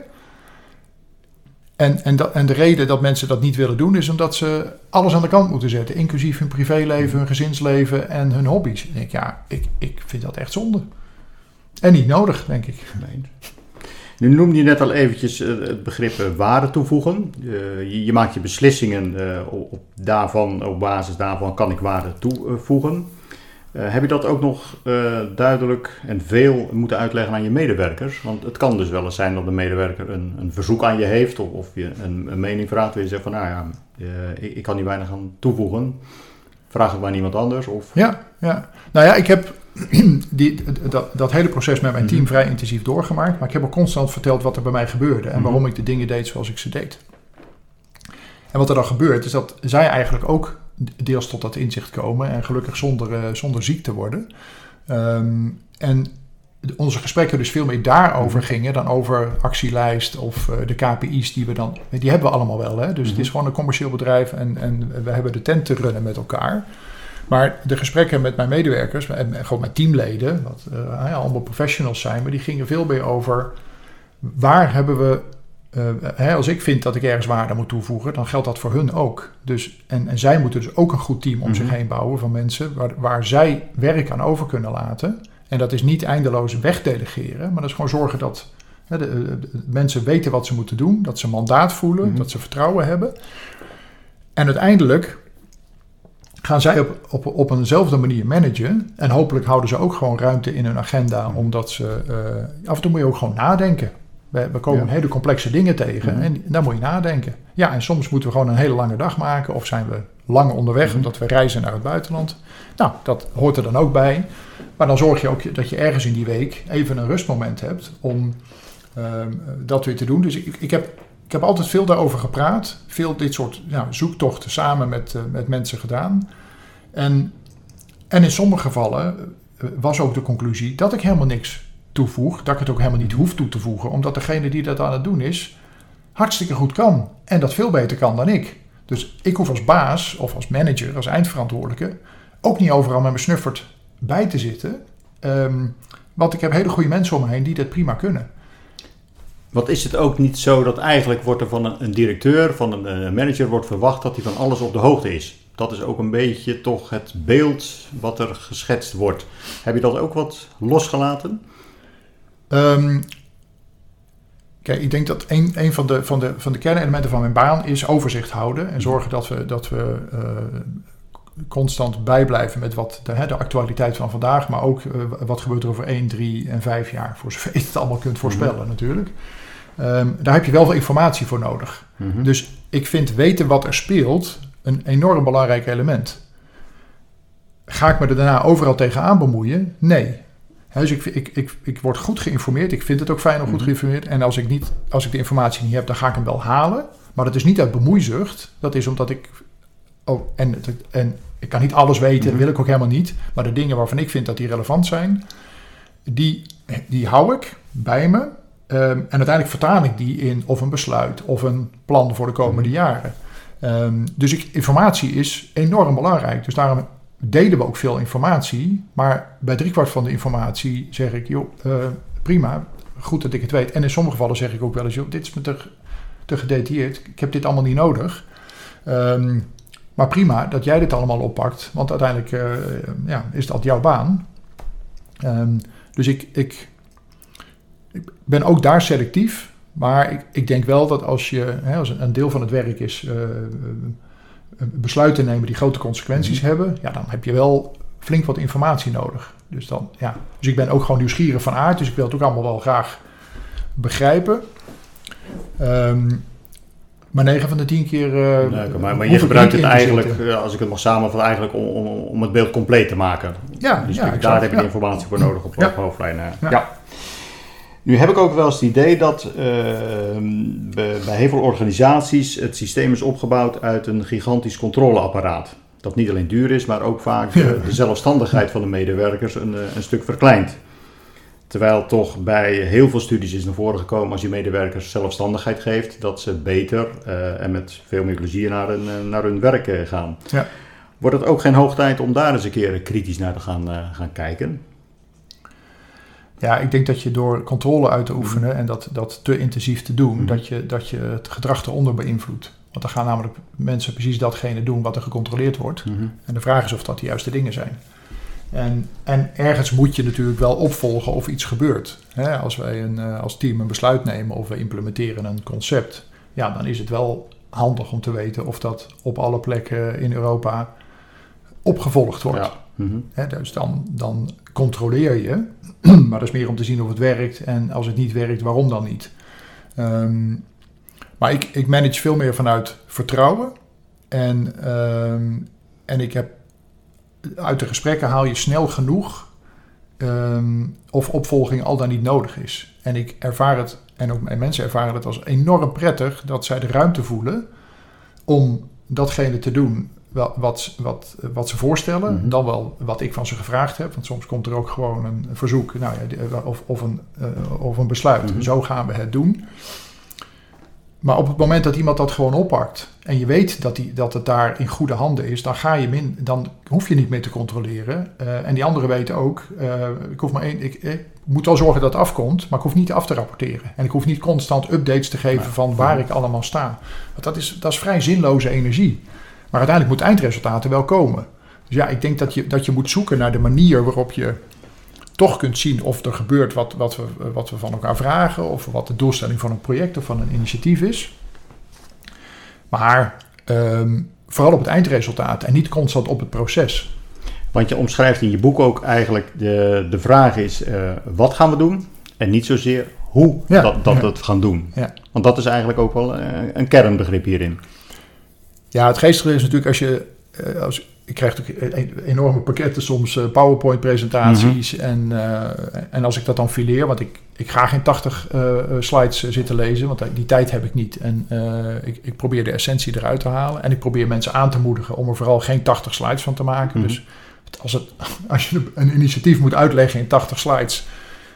[SPEAKER 1] En, en, dat, en de reden dat mensen dat niet willen doen, is omdat ze alles aan de kant moeten zetten, inclusief hun privéleven, hun gezinsleven en hun hobby's. Ik ja, ik, ik vind dat echt zonde. En niet nodig, denk ik.
[SPEAKER 2] Nee. Nu noemde je net al eventjes eh, het begrip eh, waarde toevoegen. Eh, je, je maakt je beslissingen op daarvan, op basis daarvan kan ik waarde toevoegen. Eh, heb je dat ook nog eh, duidelijk en veel moeten uitleggen aan je medewerkers? Want het kan dus wel eens zijn dat een medewerker een, een verzoek aan je heeft of, of je een, een mening vraagt. Waar je zegt van nou ja, eh, ik, ik kan hier weinig aan toevoegen. Vraag het maar aan iemand anders. Of...
[SPEAKER 1] Ja, ja. Nou ja, ik heb die, dat, dat hele proces met mijn team
[SPEAKER 2] Mhm.
[SPEAKER 1] vrij intensief doorgemaakt. Maar ik heb ook constant verteld wat er bij mij gebeurde. En
[SPEAKER 2] Mhm.
[SPEAKER 1] waarom ik de dingen deed zoals ik ze deed. En wat er dan gebeurt, is dat zij eigenlijk ook deels tot dat inzicht komen. En gelukkig zonder, eh, zonder ziek te worden. Ehm, en onze gesprekken dus veel meer daarover
[SPEAKER 2] Mhm.
[SPEAKER 1] gingen dan over actielijst of eh, de KPI's die we dan... Die hebben we allemaal wel, hè. Dus het
[SPEAKER 2] Mhm.
[SPEAKER 1] is gewoon een commercieel bedrijf en, en we hebben de tent te runnen met elkaar. Maar de gesprekken met mijn medewerkers en gewoon mijn teamleden, wat eh, allemaal professionals zijn, maar die gingen veel meer over waar hebben we. Eh, hè, als ik vind dat ik ergens waarde moet toevoegen, dan geldt dat voor hun ook. Dus, en, en zij moeten dus ook een goed team om zich
[SPEAKER 2] Mhm.
[SPEAKER 1] heen bouwen van mensen waar, waar zij werk aan over kunnen laten. En dat is niet eindeloos wegdelegeren, maar dat is gewoon zorgen dat hè, de, de- de mensen weten wat ze moeten doen, dat ze mandaat voelen,
[SPEAKER 2] Mhm.
[SPEAKER 1] dat ze vertrouwen hebben. En uiteindelijk gaan zij op, op, op eenzelfde manier managen. En hopelijk houden ze ook gewoon ruimte in hun agenda, omdat ze... eh, af en toe moet je ook gewoon nadenken. We, we komen
[SPEAKER 2] Ja.
[SPEAKER 1] hele complexe dingen tegen
[SPEAKER 2] Mhm.
[SPEAKER 1] en daar moet je nadenken. Ja, en soms moeten we gewoon een hele lange dag maken of zijn we lang onderweg
[SPEAKER 2] Mhm.
[SPEAKER 1] omdat we reizen naar het buitenland. Nou, dat hoort er dan ook bij. Maar dan zorg je ook dat je ergens in die week even een rustmoment hebt om ehm, dat weer te doen. Dus ik, ik, heb, ik heb altijd veel daarover gepraat. Veel dit soort nou, zoektochten samen met, eh, met mensen gedaan. En, en in sommige gevallen eh, was ook de conclusie dat ik helemaal niks toevoeg. Dat ik het ook helemaal niet hoef toe te voegen. Omdat degene die dat aan het doen is, hartstikke goed kan. En dat veel beter kan dan ik. Dus ik hoef als baas of als manager, als eindverantwoordelijke, ook niet overal met mijn snuffert bij te zitten. Ehm, want ik heb hele goede mensen om me heen die dat prima kunnen.
[SPEAKER 2] Wat is het ook niet zo dat eigenlijk wordt er van een, directeur, van een, eh, manager wordt verwacht dat hij van alles op de hoogte is? Dat is ook een beetje toch het beeld wat er geschetst wordt. Heb je dat ook wat losgelaten?
[SPEAKER 1] Ehm, kijk, ik denk dat een, een van, de, van, de, van de kernelementen van mijn baan is overzicht houden. En zorgen dat we, dat we eh, constant bijblijven met wat de, hè, de actualiteit van vandaag. Maar ook eh, wat gebeurt er over 1, 3 en 5 jaar. Voor zover je het allemaal kunt voorspellen natuurlijk. Ehm, daar heb je wel veel informatie voor nodig.
[SPEAKER 2] Mhm.
[SPEAKER 1] Dus ik vind weten wat er speelt een enorm belangrijk element. Ga ik me er daarna overal tegenaan bemoeien? Nee. Dus ik, ik, ik, ik word goed geïnformeerd. Ik vind het ook fijn om goed
[SPEAKER 2] Mhm.
[SPEAKER 1] geïnformeerd. En als ik, niet, als ik de informatie niet heb, dan ga ik hem wel halen. Maar dat is niet uit bemoeizucht. Dat is omdat ik... Oh, en, en ik kan niet alles weten, dat
[SPEAKER 2] Mhm.
[SPEAKER 1] wil ik ook helemaal niet. Maar de dingen waarvan ik vind dat die relevant zijn... die, die hou ik bij me. Ehm, en uiteindelijk vertaal ik die in of een besluit of een plan voor de komende
[SPEAKER 2] Mhm.
[SPEAKER 1] jaren. Ehm, dus ik, informatie is enorm belangrijk. Dus daarom delen we ook veel informatie. Maar bij driekwart van de informatie zeg ik, joh, eh, prima, goed dat ik het weet. En in sommige gevallen zeg ik ook wel eens, joh, dit is me te, te gedetailleerd. Ik heb dit allemaal niet nodig. Ehm, maar prima dat jij dit allemaal oppakt. Want uiteindelijk eh, ja, is dat jouw baan. Ehm, dus ik, ik, ik ben ook daar selectief. Maar ik, ik denk wel dat als je, hè, als een, deel van het werk is eh, besluiten nemen die grote consequenties
[SPEAKER 2] Mhm.
[SPEAKER 1] hebben, ja, dan heb je wel flink wat informatie nodig. Dus, dan, ja. dus ik ben ook gewoon nieuwsgierig van aard, dus ik wil het ook allemaal wel graag begrijpen. Ehm, maar 9 van de 10 keer. eh,
[SPEAKER 2] Nee, maar, maar je
[SPEAKER 1] ik
[SPEAKER 2] gebruikt het eigenlijk, eh, als ik het mag samenvatten, eigenlijk om, om, om het beeld compleet te maken.
[SPEAKER 1] Ja,
[SPEAKER 2] Dus
[SPEAKER 1] ja,
[SPEAKER 2] daar heb je
[SPEAKER 1] ja.
[SPEAKER 2] de informatie voor nodig op,
[SPEAKER 1] Ja.
[SPEAKER 2] op hoofdlijnen.
[SPEAKER 1] Ja.
[SPEAKER 2] Nu heb ik ook wel eens het idee dat eh, bij, heel veel organisaties het systeem is opgebouwd uit een gigantisch controleapparaat. Dat niet alleen duur is, maar ook vaak de, zelfstandigheid van de medewerkers een, eh, een stuk verkleint. Terwijl toch bij heel veel studies is naar voren gekomen als je medewerkers zelfstandigheid geeft, dat ze beter eh, en met veel meer plezier naar hun, naar hun werk gaan.
[SPEAKER 1] Ja.
[SPEAKER 2] Wordt het ook geen hoog tijd om daar eens een keer kritisch naar te gaan, gaan kijken?
[SPEAKER 1] Ja, ik denk dat je door controle uit te oefenen en dat, dat te intensief te doen,
[SPEAKER 2] Mhm.
[SPEAKER 1] dat, je, dat je het gedrag eronder beïnvloedt. Want dan gaan namelijk mensen precies datgene doen wat er gecontroleerd wordt. En de vraag is of dat de juiste dingen zijn. En, en ergens moet je natuurlijk wel opvolgen of iets gebeurt. Als wij een, eh, als team een besluit nemen of we implementeren een concept, ja, dan is het wel handig om te weten of dat op alle plekken in Europa opgevolgd wordt.
[SPEAKER 2] Ja. Mhm.
[SPEAKER 1] Dus dan, dan controleer je, maar dat is meer om te zien of het werkt en als het niet werkt, waarom dan niet. Ehm, maar ik, ik manage veel meer vanuit vertrouwen en, ehm, en ik heb uit de gesprekken haal je snel genoeg ehm, of opvolging al dan niet nodig is. En ik ervaar het, en ook mensen ervaren het als enorm prettig dat zij de ruimte voelen om datgene te doen wel- wat, wat, wat ze voorstellen.
[SPEAKER 2] Mhm.
[SPEAKER 1] Dan wel wat ik van ze gevraagd heb. Want soms komt er ook gewoon een verzoek nou ja, die- of, of, een, eh, of een besluit.
[SPEAKER 2] Mhm.
[SPEAKER 1] Zo gaan we het doen. Maar op het moment dat iemand dat gewoon oppakt en je weet dat, die, dat het daar in goede handen is, dan, ga je min, dan hoef je niet meer te controleren. Eh, en die anderen weten ook, eh, ik, hoef maar één, ik, ik moet wel zorgen dat het afkomt, maar ik hoef niet af te rapporteren. En ik hoef niet constant updates te geven
[SPEAKER 2] Nee.
[SPEAKER 1] van waar ik allemaal sta. Want dat is, dat is vrij zinloze energie. Maar uiteindelijk moeten eindresultaten wel komen. Dus ja, ik denk dat je, dat je moet zoeken naar de manier waarop je toch kunt zien of er gebeurt wat, wat, we, wat we van elkaar vragen, of wat de doelstelling van een project of van een initiatief is. Maar ehm, vooral op het eindresultaat en niet constant op het proces.
[SPEAKER 2] Want je omschrijft in je boek ook eigenlijk, de, de vraag is, eh, wat gaan we doen? En niet zozeer hoe
[SPEAKER 1] Ja,
[SPEAKER 2] dat, dat
[SPEAKER 1] ja.
[SPEAKER 2] we het gaan doen.
[SPEAKER 1] Ja.
[SPEAKER 2] Want dat is eigenlijk ook wel eh, een kernbegrip hierin.
[SPEAKER 1] Ja, het geestige is natuurlijk als je. eh, Als, ik krijg natuurlijk e- enorme pakketten soms, eh, PowerPoint-presentaties. en, eh, en als ik dat dan fileer, want ik, ik ga geen 80 eh, eh, slides zitten lezen, want die tijd heb ik niet. En ik, ik probeer de essentie eruit te halen. En ik probeer mensen aan te moedigen om er vooral geen 80 slides van te maken.
[SPEAKER 2] Mhm.
[SPEAKER 1] Dus als, het, als je een initiatief moet uitleggen in 80 slides,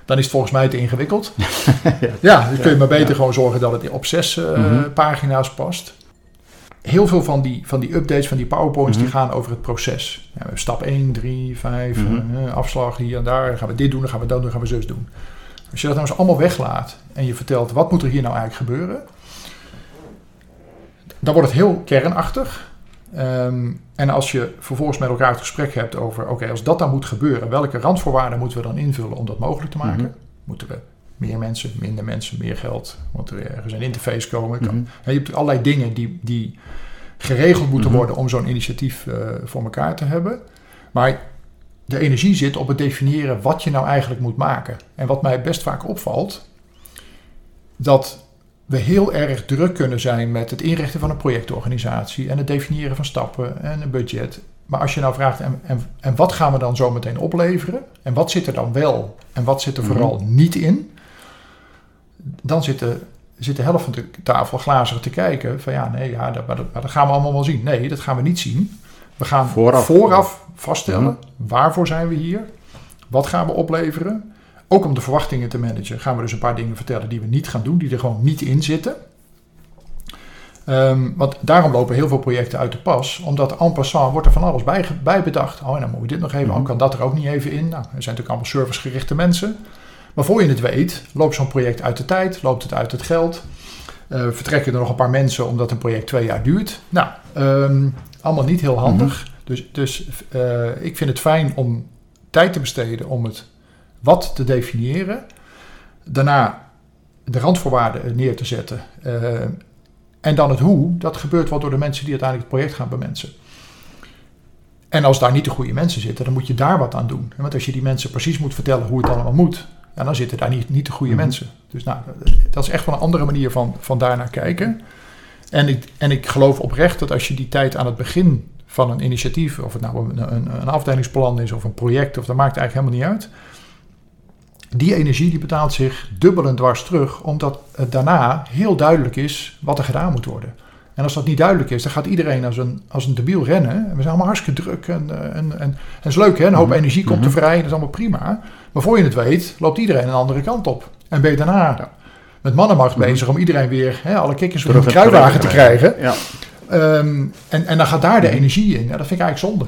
[SPEAKER 1] dan is het volgens mij te ingewikkeld. ja, dan kun je maar beter
[SPEAKER 2] Ja.
[SPEAKER 1] gewoon zorgen dat het op zes
[SPEAKER 2] Mhm.
[SPEAKER 1] pagina's past. Heel veel van die, van die updates, van die powerpoints,
[SPEAKER 2] Mhm.
[SPEAKER 1] die gaan over het proces. Ja, stap 1, 3, 5,
[SPEAKER 2] Mhm.
[SPEAKER 1] eh, afslag hier en daar. Dan gaan we dit doen, dan gaan we dat doen, dan gaan we zus doen. Als je dat nou eens allemaal weglaat en je vertelt wat moet er hier nou eigenlijk gebeuren, dan wordt het heel kernachtig. Ehm, en als je vervolgens met elkaar het gesprek hebt over, oké, als dat dan moet gebeuren, welke randvoorwaarden moeten we dan invullen om dat mogelijk te maken?
[SPEAKER 2] Mhm.
[SPEAKER 1] Moeten we meer mensen, minder mensen, meer geld? Moet er ergens een interface komen? Kan,
[SPEAKER 2] Mhm.
[SPEAKER 1] Je hebt allerlei dingen die, die geregeld moeten
[SPEAKER 2] Mhm.
[SPEAKER 1] worden om zo'n initiatief eh, voor elkaar te hebben. Maar de energie zit op het definiëren wat je nou eigenlijk moet maken. En wat mij best vaak opvalt, dat we heel erg druk kunnen zijn met het inrichten van een projectorganisatie en het definiëren van stappen en een budget. Maar als je nou vraagt, en, en, en wat gaan we dan zo meteen opleveren? En wat zit er dan wel en wat zit er
[SPEAKER 2] Mhm.
[SPEAKER 1] vooral niet in? Dan zit de, zit de helft van de tafel glazig te kijken van ja, nee, ja, dat, maar dat, maar dat gaan we allemaal wel zien. Nee, dat gaan we niet zien. We gaan
[SPEAKER 2] Vooraf.
[SPEAKER 1] vooraf, vaststellen, waarvoor zijn we hier? Wat gaan we opleveren? Ook om de verwachtingen te managen gaan we dus een paar dingen vertellen die we niet gaan doen, die er gewoon niet in zitten. Ehm, want daarom lopen heel veel projecten uit de pas, omdat en passant wordt er van alles bij, bij bedacht. Oh, en dan moet je dit nog even, oh, kan dat er ook niet even in? Nou, er zijn natuurlijk allemaal servicegerichte mensen. Maar voor je het weet, loopt zo'n project uit de tijd, loopt het uit het geld. Eh, vertrekken er nog een paar mensen omdat een project twee jaar duurt. Nou, ehm, allemaal niet heel handig. Dus, dus eh, ik vind het fijn om tijd te besteden om het wat te definiëren. Daarna de randvoorwaarden neer te zetten. Eh, en dan het hoe, dat gebeurt wel door de mensen die uiteindelijk het project gaan bemensen. En als daar niet de goede mensen zitten, dan moet je daar wat aan doen. Want als je die mensen precies moet vertellen hoe het allemaal moet, ja, dan zitten daar niet, niet de goede
[SPEAKER 2] Mhm.
[SPEAKER 1] mensen. Dus nou, dat is echt wel een andere manier van, van daar naar kijken. En ik, en ik geloof oprecht dat als je die tijd aan het begin van een initiatief, of het nou een, een, een afdelingsplan is of een project, of dat maakt eigenlijk helemaal niet uit. Die energie die betaalt zich dubbel en dwars terug, omdat het daarna heel duidelijk is wat er gedaan moet worden. En als dat niet duidelijk is, dan gaat iedereen als een, als een debiel rennen. En we zijn allemaal hartstikke druk en, eh, en, en, en het is leuk hè, een hoop
[SPEAKER 2] Mhm.
[SPEAKER 1] energie komt er
[SPEAKER 2] Mhm.
[SPEAKER 1] vrij, dat is allemaal prima. Maar voor je het weet, loopt iedereen een andere kant op. En ben je daarna
[SPEAKER 2] Ja.
[SPEAKER 1] met mannenmacht
[SPEAKER 2] Mhm.
[SPEAKER 1] bezig om iedereen weer, hè, alle kikkers weer in de kruiwagen te krijgen.
[SPEAKER 2] Ja.
[SPEAKER 1] Ehm, en, en dan gaat daar de
[SPEAKER 2] Mhm.
[SPEAKER 1] energie in. Ja, dat vind ik eigenlijk zonde.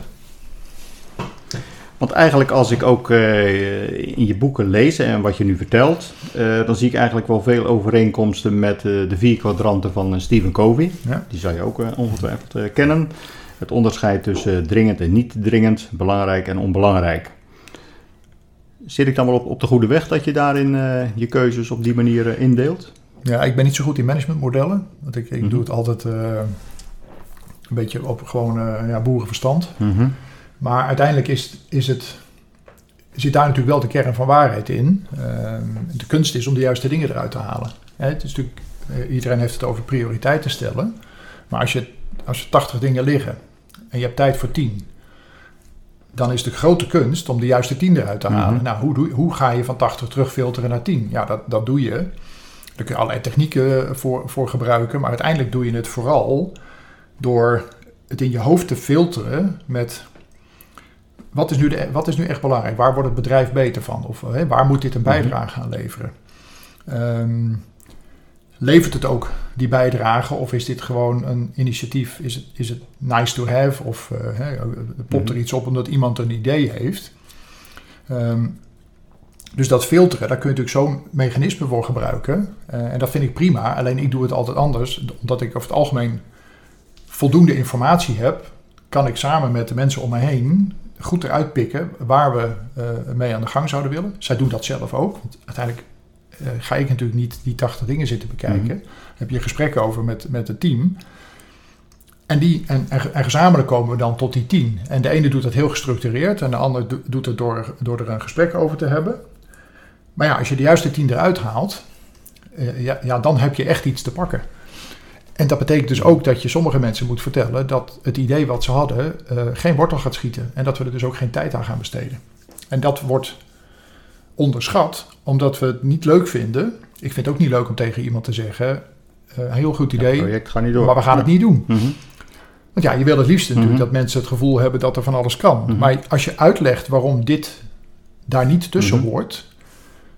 [SPEAKER 2] Want eigenlijk als ik ook eh, in je boeken lees en wat je nu vertelt, eh, dan zie ik eigenlijk wel veel overeenkomsten met eh, de vier kwadranten van Stephen Covey.
[SPEAKER 1] Ja.
[SPEAKER 2] Die zou je ook ongetwijfeld kennen. Het onderscheid tussen dringend en niet dringend, belangrijk en onbelangrijk. Zit ik dan wel op, op de goede weg dat je daarin eh, je keuzes op die manier eh, indeelt?
[SPEAKER 1] Ja, ik ben niet zo goed in managementmodellen. Want ik, ik
[SPEAKER 2] Mhm.
[SPEAKER 1] doe het altijd eh, een beetje op gewoon ja, boerenverstand. Maar uiteindelijk is, is het, zit daar natuurlijk wel de kern van waarheid in. Ehm, de kunst is om de juiste dingen eruit te halen. Hè, het is natuurlijk, iedereen heeft het over prioriteiten stellen. Maar als, je, als er 80 dingen liggen en je hebt tijd voor 10, dan is de grote kunst om de juiste 10 eruit te halen.
[SPEAKER 2] Mhm.
[SPEAKER 1] Nou, hoe, doe, hoe ga je van 80 terugfilteren naar 10? Ja, dat, dat doe je. Daar kun je allerlei technieken voor, voor gebruiken. Maar uiteindelijk doe je het vooral door het in je hoofd te filteren met wat is nu, de, wat is nu echt belangrijk? Waar wordt het bedrijf beter van? Of hè, waar moet dit een bijdrage aan leveren? Ehm, levert het ook die bijdrage of is dit gewoon een initiatief? Is het, is het nice to have of hè, popt er
[SPEAKER 2] Mhm.
[SPEAKER 1] iets op omdat iemand een idee heeft? Ehm, dus dat filteren, daar kun je natuurlijk zo'n mechanisme voor gebruiken. Eh, en dat vind ik prima. Alleen ik doe het altijd anders. Omdat ik over het algemeen voldoende informatie heb, kan ik samen met de mensen om me heen goed eruit pikken waar we mee aan de gang zouden willen. Zij doen dat zelf ook. Want uiteindelijk ga ik natuurlijk niet die 80 dingen zitten bekijken.
[SPEAKER 2] Mhm.
[SPEAKER 1] Heb je gesprekken over met, met het team. En, die, en, en, en gezamenlijk komen we dan tot die 10. En de ene doet dat heel gestructureerd en de ander do- doet het door, door er een gesprek over te hebben. Maar ja, als je de juiste 10 eruit haalt, eh, ja, ja, dan heb je echt iets te pakken. En dat betekent dus ook dat je sommige mensen moet vertellen dat het idee wat ze hadden eh, geen wortel gaat schieten. En dat we er dus ook geen tijd aan gaan besteden. En dat wordt onderschat, omdat we het niet leuk vinden. Ik vind het ook niet leuk om tegen iemand te zeggen, een heel goed
[SPEAKER 2] Het
[SPEAKER 1] idee,
[SPEAKER 2] project gaat niet door.
[SPEAKER 1] maar we gaan het niet doen.
[SPEAKER 2] Mhm.
[SPEAKER 1] Want ja, je wil het liefst natuurlijk
[SPEAKER 2] Mhm.
[SPEAKER 1] dat mensen het gevoel hebben dat er van alles kan.
[SPEAKER 2] Mhm.
[SPEAKER 1] Maar als je uitlegt waarom dit daar niet tussen hoort,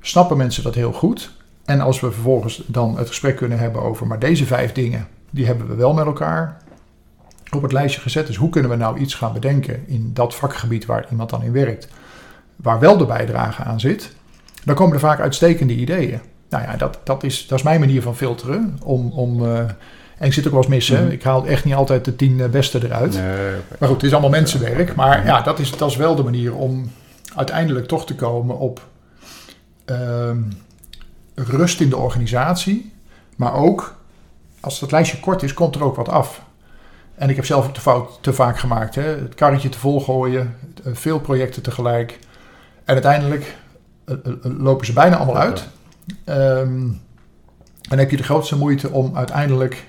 [SPEAKER 1] snappen mensen dat heel goed. En als we vervolgens dan het gesprek kunnen hebben over, maar deze vijf dingen, die hebben we wel met elkaar op het lijstje gezet. Dus hoe kunnen we nou iets gaan bedenken in dat vakgebied waar iemand dan in werkt, waar wel de bijdrage aan zit, dan komen er vaak uitstekende ideeën. Nou ja, dat, dat, is, dat is mijn manier van filteren. Om, om, eh, en ik zit ook wel eens mis. hè.
[SPEAKER 2] Mhm.
[SPEAKER 1] Ik haal echt niet altijd de tien eh, beste eruit.
[SPEAKER 2] Nee.
[SPEAKER 1] Maar goed, het is allemaal mensenwerk. Maar ja, dat is, dat is wel de manier om uiteindelijk toch te komen op ehm, rust in de organisatie. Maar ook, als het lijstje kort is, komt er ook wat af. En ik heb zelf ook de fout te vaak gemaakt. Hè? Het karretje te vol gooien, eh, veel projecten tegelijk. En uiteindelijk lopen ze bijna allemaal uit. Ehm, en heb je de grootste moeite om uiteindelijk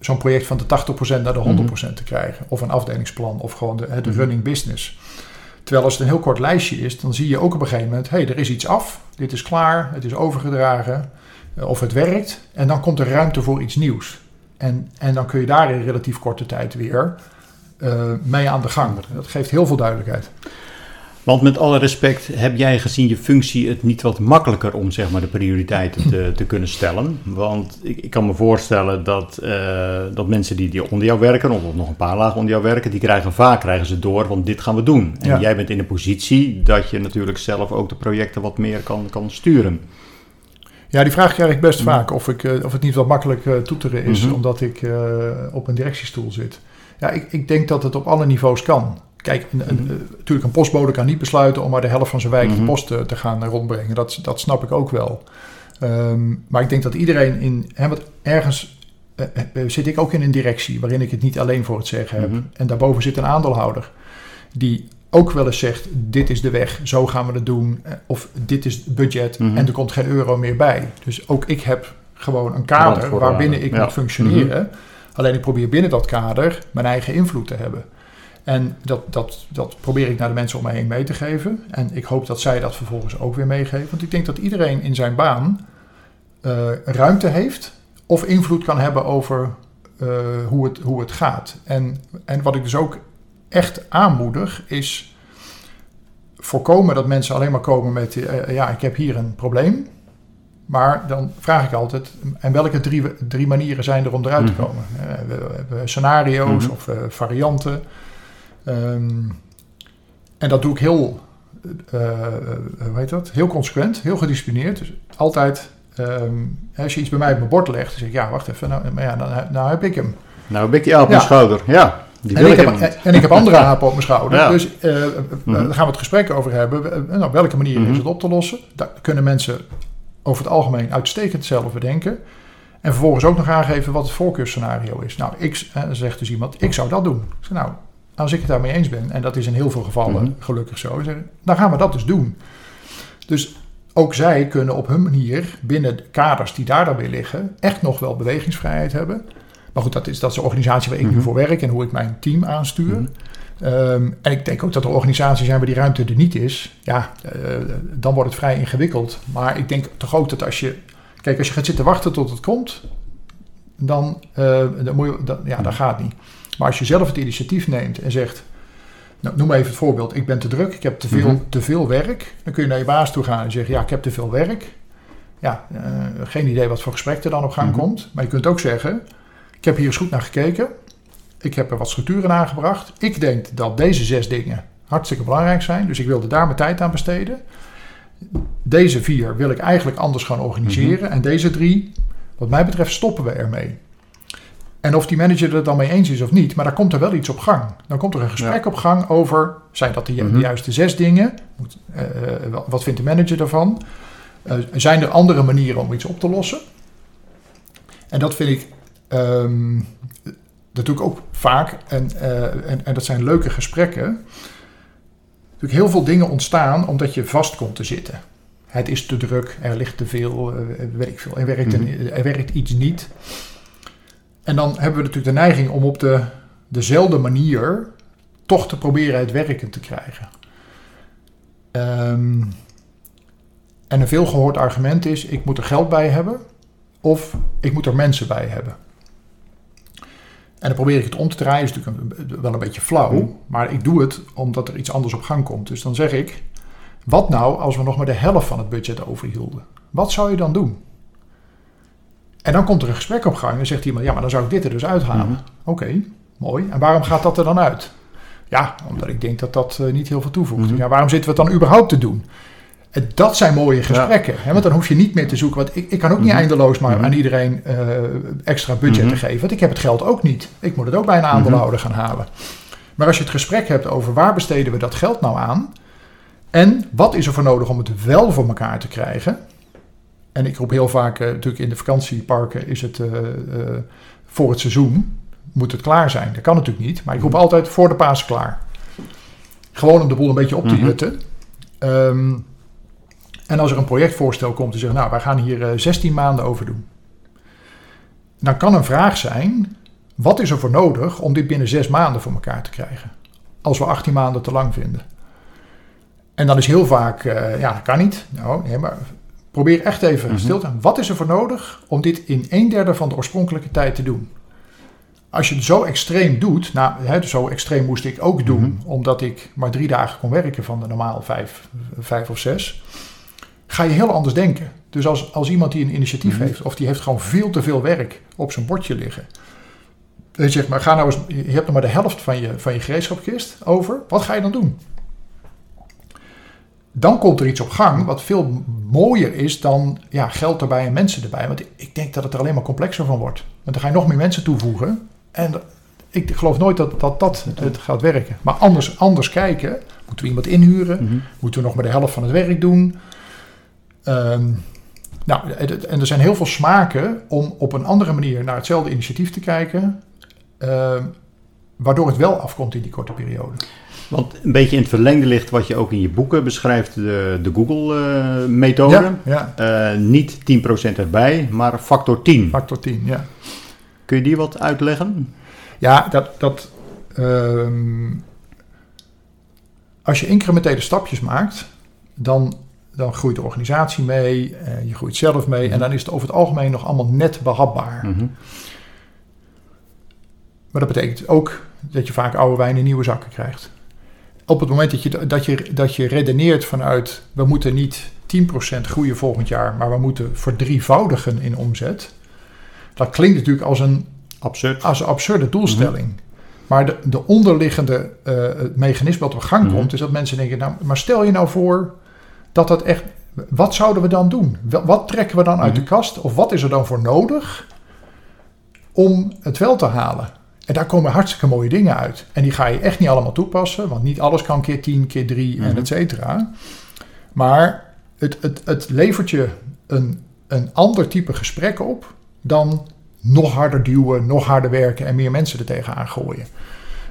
[SPEAKER 1] zo'n project van de 80% naar de 100% te krijgen. Of een afdelingsplan, of gewoon de, de
[SPEAKER 2] Mhm.
[SPEAKER 1] running business. Terwijl als het een heel kort lijstje is, dan zie je ook op een gegeven moment... hé, hey, er is iets af, dit is klaar, het is overgedragen, eh, of het werkt. En dan komt er ruimte voor iets nieuws. En, en dan kun je daar in relatief korte tijd weer eh, mee aan de gang. Dat geeft heel veel duidelijkheid.
[SPEAKER 2] Want met alle respect, heb jij gezien je functie het niet wat makkelijker om zeg maar, de prioriteiten te, te kunnen stellen? Want ik, ik kan me voorstellen dat, eh, dat mensen die, die onder jou werken, of nog een paar lagen onder jou werken, die krijgen vaak krijgen ze door, want dit gaan we doen. En
[SPEAKER 1] Ja.
[SPEAKER 2] jij bent in een positie dat je natuurlijk zelf ook de projecten wat meer kan, kan sturen.
[SPEAKER 1] Ja, die vraag krijg ik best
[SPEAKER 2] Mhm.
[SPEAKER 1] vaak. Of, ik, eh, of het niet wat makkelijk eh, toeteren is,
[SPEAKER 2] Mhm.
[SPEAKER 1] omdat ik op een directiestoel zit. Ja, ik, ik denk dat het op alle niveaus kan. Kijk, een, een,
[SPEAKER 2] Mhm.
[SPEAKER 1] eh, natuurlijk een postbode kan niet besluiten om maar de helft van zijn wijk
[SPEAKER 2] Mhm.
[SPEAKER 1] de post eh, te gaan eh, rondbrengen. Dat, dat snap ik ook wel. Ehm, maar ik denk dat iedereen in... Hè, want ergens zit ik ook in een directie waarin ik het niet alleen voor het zeggen heb.
[SPEAKER 2] Mhm.
[SPEAKER 1] En daarboven zit een aandeelhouder die ook wel eens zegt, dit is de weg, zo gaan we het doen. Of dit is het budget
[SPEAKER 2] Mhm.
[SPEAKER 1] en er komt geen euro meer bij. Dus ook ik heb gewoon een kader waarbinnen ik
[SPEAKER 2] ja.
[SPEAKER 1] moet functioneren. Alleen ik probeer binnen dat kader mijn eigen invloed te hebben. En dat, dat, dat probeer ik naar de mensen om mij heen mee te geven. En ik hoop dat zij dat vervolgens ook weer meegeven. Want ik denk dat iedereen in zijn baan eh, ruimte heeft of invloed kan hebben over eh, hoe, het, hoe het gaat. En, en wat ik dus ook echt aanmoedig is voorkomen dat mensen alleen maar komen met... eh, ja, ik heb hier een probleem. Maar dan vraag ik altijd, en welke drie, drie manieren zijn er om eruit te
[SPEAKER 2] Mhm.
[SPEAKER 1] komen? We, hebben scenario's
[SPEAKER 2] Mhm.
[SPEAKER 1] of varianten. Ehm, en dat doe ik heel, hoe heet dat? Heel consequent, heel gedisciplineerd. Dus altijd, ehm, als je iets bij mij op mijn bord legt, dan zeg ik, ja, wacht even, nou, maar ja, dan, nou heb ik hem.
[SPEAKER 2] Nou, heb ik die op
[SPEAKER 1] Ja.
[SPEAKER 2] mijn schouder. Ja, Die
[SPEAKER 1] En
[SPEAKER 2] wil
[SPEAKER 1] ik,
[SPEAKER 2] ik
[SPEAKER 1] heb,
[SPEAKER 2] niet.
[SPEAKER 1] en ik heb andere apen op mijn schouder.
[SPEAKER 2] Ja.
[SPEAKER 1] Dus
[SPEAKER 2] Mhm.
[SPEAKER 1] daar gaan we het gesprek over hebben. Eh, nou, op welke manier
[SPEAKER 2] Mhm.
[SPEAKER 1] is het op te lossen? Daar kunnen mensen over het algemeen uitstekend zelf bedenken. En vervolgens ook nog aangeven wat het voorkeursscenario is. Nou, ik, eh, zegt dus iemand, ik zou dat doen. Ik zeg, nou, als ik het daarmee eens ben, en dat is in heel veel gevallen
[SPEAKER 2] Mhm.
[SPEAKER 1] gelukkig zo, dan gaan we dat dus doen. Dus ook zij kunnen op hun manier, binnen de kaders die daar dan weer liggen, echt nog wel bewegingsvrijheid hebben. Maar goed, dat is, dat is de organisatie waar ik nu
[SPEAKER 2] Mhm.
[SPEAKER 1] voor werk en hoe ik mijn team aanstuur.
[SPEAKER 2] Mhm.
[SPEAKER 1] Ehm, en ik denk ook dat er organisaties zijn waar die ruimte er niet is. Ja, eh, dan wordt het vrij ingewikkeld. Maar ik denk toch ook dat als je... Kijk, als je gaat zitten wachten tot het komt... dan, eh, dan, moet je, dan, ja, dat gaat niet. Maar als je zelf het initiatief neemt en zegt... Nou, noem even het voorbeeld. Ik ben te druk, ik heb te veel,
[SPEAKER 2] Mhm.
[SPEAKER 1] te veel werk. Dan kun je naar je baas toe gaan en zeggen... ja, ik heb te veel werk. Ja, eh, geen idee wat voor gesprek er dan op gang
[SPEAKER 2] Mhm.
[SPEAKER 1] komt. Maar je kunt ook zeggen... ik heb hier eens goed naar gekeken... Ik heb er wat structuren aangebracht. Ik denk dat deze zes dingen hartstikke belangrijk zijn. Dus ik wilde daar mijn tijd aan besteden. Deze vier wil ik eigenlijk anders gaan organiseren. En deze drie, wat mij betreft, stoppen we ermee. En of die manager er dan mee eens is of niet, maar daar komt er wel iets op gang. Dan komt er een gesprek op gang over, zijn dat de, de
[SPEAKER 2] Mhm.
[SPEAKER 1] juiste zes dingen? Moet, eh, eh, wat- vindt de manager daarvan? Eh, zijn er andere manieren om iets op te lossen? En dat vind ik, ehm, dat doe ik ook vaak. En, en, en dat zijn leuke gesprekken. Natuurlijk heel veel dingen ontstaan omdat je vast komt te zitten. Het is te druk, er ligt te veel, ik veel. Er werkt, een- er werkt iets niet. En dan hebben we natuurlijk de neiging om op de, dezelfde manier toch te proberen het werken te krijgen. Ehm, en een veelgehoord argument is: ik moet er geld bij hebben of ik moet er mensen bij hebben. En dan probeer ik het om te draaien. is natuurlijk een- wel een beetje flauw,
[SPEAKER 2] Mm.
[SPEAKER 1] maar ik doe het omdat er iets anders op gang komt. Dus dan zeg ik: wat nou als we nog maar de helft van het budget overhielden? Wat zou je dan doen? En dan komt er een gesprek op gang en zegt iemand: ja, maar dan zou ik dit er dus uithalen.
[SPEAKER 2] Mhm.
[SPEAKER 1] Oké, mooi. En waarom gaat dat er dan uit? Ja, omdat ik denk dat dat eh, niet heel veel toevoegt.
[SPEAKER 2] Mhm.
[SPEAKER 1] Ja, waarom zitten we het dan überhaupt te doen? En dat zijn mooie gesprekken. Hè? Want dan hoef je niet meer te zoeken. Want ik, ik kan ook niet
[SPEAKER 2] Mhm.
[SPEAKER 1] eindeloos maar aan iedereen eh, extra budget te geven. Want ik heb het geld ook niet. Ik moet het ook bij een aandeelhouder gaan halen. Maar als je het gesprek hebt over waar besteden we dat geld nou aan? En wat is er voor nodig om het wel voor elkaar te krijgen? En ik roep heel vaak, eh, natuurlijk in de vakantieparken is het eh, eh, voor het seizoen moet het klaar zijn. Dat kan natuurlijk niet, maar ik roep altijd voor de paas klaar. Gewoon om de boel een beetje op te
[SPEAKER 2] Mhm.
[SPEAKER 1] jutten. Ehm, en als er een projectvoorstel komt die zegt, nou, wij gaan hier eh, 16 maanden over doen. Dan kan een vraag zijn, wat is er voor nodig om dit binnen 6 maanden voor elkaar te krijgen? Als we 18 maanden te lang vinden. En dan is heel vaak, ja, dat kan niet. Nou, nee, maar probeer echt even
[SPEAKER 2] Mhm.
[SPEAKER 1] stil te staan. Wat is er voor nodig om dit in een derde van de oorspronkelijke tijd te doen? Als je het zo extreem doet, nou, hè, zo extreem moest ik ook doen,
[SPEAKER 2] Mhm.
[SPEAKER 1] omdat ik maar drie dagen kon werken van de normaal vijf, vijf of zes, ga je heel anders denken. Dus als, als iemand die een initiatief
[SPEAKER 2] Mhm.
[SPEAKER 1] heeft, of die heeft gewoon veel te veel werk op zijn bordje liggen, en je zegt, maar ga nou eens, je hebt nog maar de helft van je, van je gereedschapkist over, wat ga je dan doen? Dan komt er iets op gang wat veel mooier is dan ja, geld erbij en mensen erbij. Want ik denk dat het er alleen maar complexer van wordt. Want dan ga je nog meer mensen toevoegen. En ik geloof nooit dat dat, dat het gaat werken. Maar anders, anders kijken. Moeten we iemand inhuren?
[SPEAKER 2] Mhm.
[SPEAKER 1] Moeten we nog maar de helft van het werk doen? Ehm, nou, en er zijn heel veel smaken om op een andere manier naar hetzelfde initiatief te kijken. ehm, waardoor het wel afkomt in die korte periode.
[SPEAKER 2] Want een beetje in het verlengde ligt wat je ook in je boeken beschrijft, de, de Google-methode.
[SPEAKER 1] Ja, ja,
[SPEAKER 2] Eh, niet 10% erbij, maar factor 10.
[SPEAKER 1] factor 10, ja.
[SPEAKER 2] Kun je die wat uitleggen?
[SPEAKER 1] Ja, dat. dat ehm, als je incrementele stapjes maakt, dan, dan groeit de organisatie mee, eh, je groeit zelf mee en dan is het over het algemeen nog allemaal net behapbaar.
[SPEAKER 2] Mhm.
[SPEAKER 1] Maar dat betekent ook dat je vaak oude wijn in nieuwe zakken krijgt. Op het moment dat je, dat je, dat je redeneert vanuit we moeten niet 10% groeien volgend jaar, maar we moeten verdrievoudigen in omzet. Dat klinkt natuurlijk als een
[SPEAKER 2] Absurd.
[SPEAKER 1] als een absurde doelstelling. Maar de, de onderliggende eh, het mechanisme wat op gang
[SPEAKER 2] Mhm.
[SPEAKER 1] komt, is dat mensen denken: nou, maar stel je nou voor dat dat echt. Wat zouden we dan doen? Wat, wat trekken we dan uit de
[SPEAKER 2] Mhm.
[SPEAKER 1] kast? Of wat is er dan voor nodig om het wel te halen? En daar komen hartstikke mooie dingen uit. En die ga je echt niet allemaal toepassen, want niet alles kan keer 10, keer 3 en
[SPEAKER 2] Mhm.
[SPEAKER 1] et cetera. Maar het, het, het levert je een, een ander type gesprek op dan nog harder duwen, nog harder werken en meer mensen er tegenaan gooien.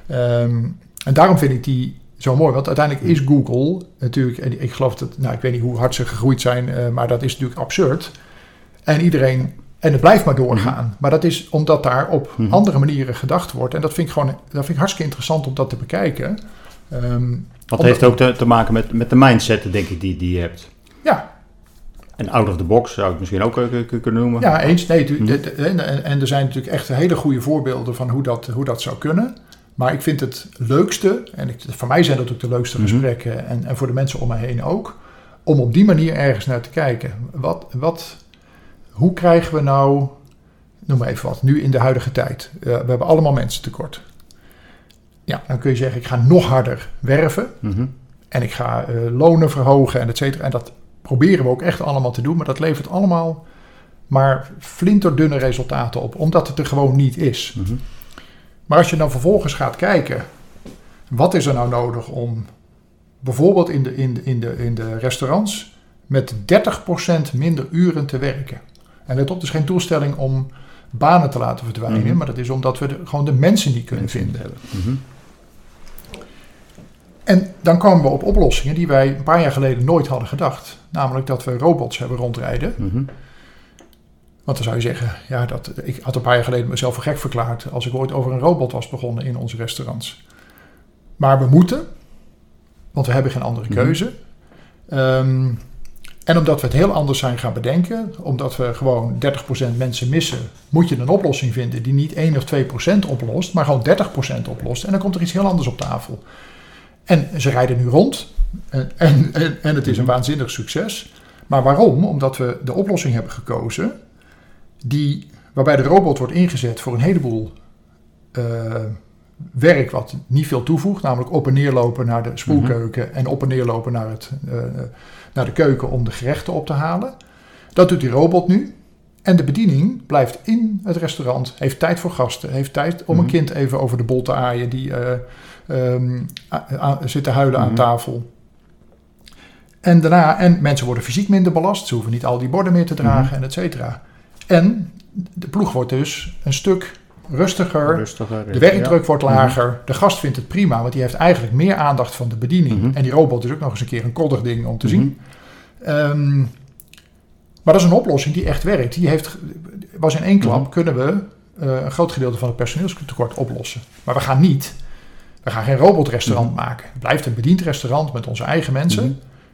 [SPEAKER 1] Ehm, en daarom vind ik die zo mooi, want uiteindelijk is Google natuurlijk, en ik geloof dat, nou ik weet niet hoe hard ze gegroeid zijn, eh, maar dat is natuurlijk absurd. En iedereen, en het blijft maar doorgaan. Maar dat is omdat daar op
[SPEAKER 2] Mhm.
[SPEAKER 1] andere manieren gedacht wordt. En dat vind ik gewoon, dat vind ik hartstikke interessant om dat te bekijken. Ehm,
[SPEAKER 2] Dat
[SPEAKER 1] Omdat-
[SPEAKER 2] heeft ook te, te maken met, met de mindset, denk ik, die, die je hebt.
[SPEAKER 1] ja,
[SPEAKER 2] En out of the box zou ik misschien ook eh, kunnen noemen.
[SPEAKER 1] Ja, eens. Nee,
[SPEAKER 2] Mhm.
[SPEAKER 1] en, en er zijn natuurlijk echt hele goede voorbeelden van hoe dat, hoe dat zou kunnen. Maar ik vind het leukste, en ik, voor mij zijn dat ook de leukste
[SPEAKER 2] Mhm.
[SPEAKER 1] gesprekken, en, en voor de mensen om mij heen ook, om op die manier ergens naar te kijken. Wat, wat, hoe krijgen we nou, noem maar even wat, nu in de huidige tijd. eh, we hebben allemaal mensen tekort. Ja, dan kun je zeggen, ik ga nog harder werven.
[SPEAKER 2] Mhm.
[SPEAKER 1] En ik ga eh, lonen verhogen en et cetera. En dat proberen we ook echt allemaal te doen. Maar dat levert allemaal maar flinterdunne resultaten op. Omdat het er gewoon niet is.
[SPEAKER 2] Mhm.
[SPEAKER 1] Maar als je dan vervolgens gaat kijken... Wat is er nou nodig om bijvoorbeeld in de, in de, in de, in de restaurants... met 30% minder uren te werken. En let op, het is geen doelstelling om banen te laten verdwijnen.
[SPEAKER 2] Mhm.
[SPEAKER 1] Maar dat is omdat we de- gewoon de mensen niet kunnen
[SPEAKER 2] Mensen
[SPEAKER 1] vinden.
[SPEAKER 2] hebben. Mhm.
[SPEAKER 1] En dan komen we op oplossingen die wij een paar jaar geleden nooit hadden gedacht. Namelijk dat we robots hebben rondrijden.
[SPEAKER 2] Mhm.
[SPEAKER 1] Want dan zou je zeggen, ja, dat, ik had een paar jaar geleden mezelf voor gek verklaard als ik ooit over een robot was begonnen in onze restaurants. Maar we moeten, want we hebben geen andere keuze. Ehm, en omdat we het heel anders zijn gaan bedenken, omdat we gewoon 30% mensen missen, moet je een oplossing vinden die niet 1 of 2% oplost, maar gewoon 30% oplost. En dan komt er iets heel anders op tafel. En ze rijden nu rond en, en, en, en het is een
[SPEAKER 2] Mhm.
[SPEAKER 1] waanzinnig succes. Maar waarom? Omdat we de oplossing hebben gekozen die, waarbij de robot wordt ingezet voor een heleboel eh, werk wat niet veel toevoegt. Namelijk op en neer lopen naar de spoelkeuken en op en neer lopen naar, het, eh, naar de keuken om de gerechten op te halen. Dat doet die robot nu. En de bediening blijft in het restaurant, heeft tijd voor gasten, heeft tijd om een
[SPEAKER 2] Mhm.
[SPEAKER 1] kind even over de bol te aaien die eh, ehm, zit te huilen aan
[SPEAKER 2] Mhm.
[SPEAKER 1] tafel. En daarna, en mensen worden fysiek minder belast, ze hoeven niet al die borden meer te dragen
[SPEAKER 2] Mhm.
[SPEAKER 1] en et cetera. En de ploeg wordt dus een stuk rustiger,
[SPEAKER 2] Rustiger.
[SPEAKER 1] de werkdruk wordt
[SPEAKER 2] Mhm.
[SPEAKER 1] lager, de gast vindt het prima, want die heeft eigenlijk meer aandacht van de bediening.
[SPEAKER 2] Mhm.
[SPEAKER 1] En die robot is ook nog eens een keer een koddig ding om te
[SPEAKER 2] Mhm.
[SPEAKER 1] zien. Ehm, maar dat is een oplossing die echt werkt. Die heeft, was in één klap
[SPEAKER 2] Mhm.
[SPEAKER 1] kunnen we eh, een groot gedeelte van het personeelstekort oplossen. Maar we gaan niet, we gaan geen robotrestaurant maken. Het blijft een bediend restaurant met onze eigen mensen.
[SPEAKER 2] Mhm.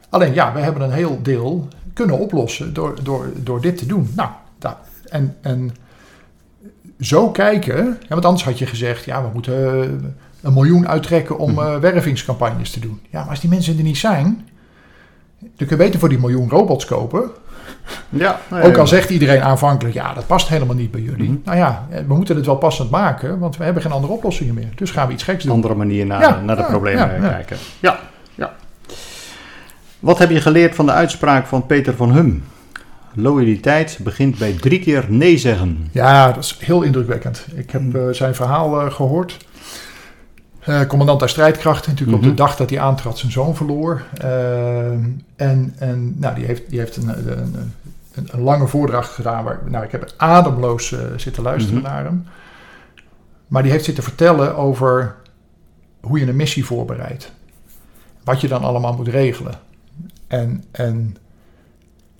[SPEAKER 1] Alleen ja, we hebben een heel deel kunnen oplossen door, door, door dit te doen. Nou, da- en, en zo kijken, ja, want anders had je gezegd, ja, we moeten eh, een miljoen uittrekken om
[SPEAKER 2] Mhm.
[SPEAKER 1] eh, wervingscampagnes te doen. Ja, maar als die mensen er niet zijn, dan kun je beter voor die miljoen robots kopen.
[SPEAKER 2] Ja, nee,
[SPEAKER 1] Ook al zegt iedereen aanvankelijk, ja, dat past helemaal niet bij jullie.
[SPEAKER 2] Mhm.
[SPEAKER 1] Nou ja, eh, we moeten het wel passend maken, want we hebben geen andere oplossingen meer. Dus gaan we iets geks doen.
[SPEAKER 2] andere manier naar,
[SPEAKER 1] Ja,
[SPEAKER 2] naar de
[SPEAKER 1] ja,
[SPEAKER 2] problemen
[SPEAKER 1] ja.
[SPEAKER 2] kijken. Ja, ja. Wat heb je geleerd van de uitspraak van Peter van Hum? Loyaliteit begint bij drie keer nee zeggen.
[SPEAKER 1] Ja, dat is heel indrukwekkend. Ik heb eh, zijn verhaal eh, gehoord. Eh, commandant der strijdkrachten, natuurlijk
[SPEAKER 2] Mhm.
[SPEAKER 1] op de dag dat hij aantrad zijn zoon verloor. En en nou, die heeft, die heeft een, een, een, een lange voordracht gedaan. Waar, nou, ik heb ademloos zitten luisteren
[SPEAKER 2] Mhm.
[SPEAKER 1] naar hem. Maar die heeft zitten vertellen over hoe je een missie voorbereidt. Wat je dan allemaal moet regelen. En, en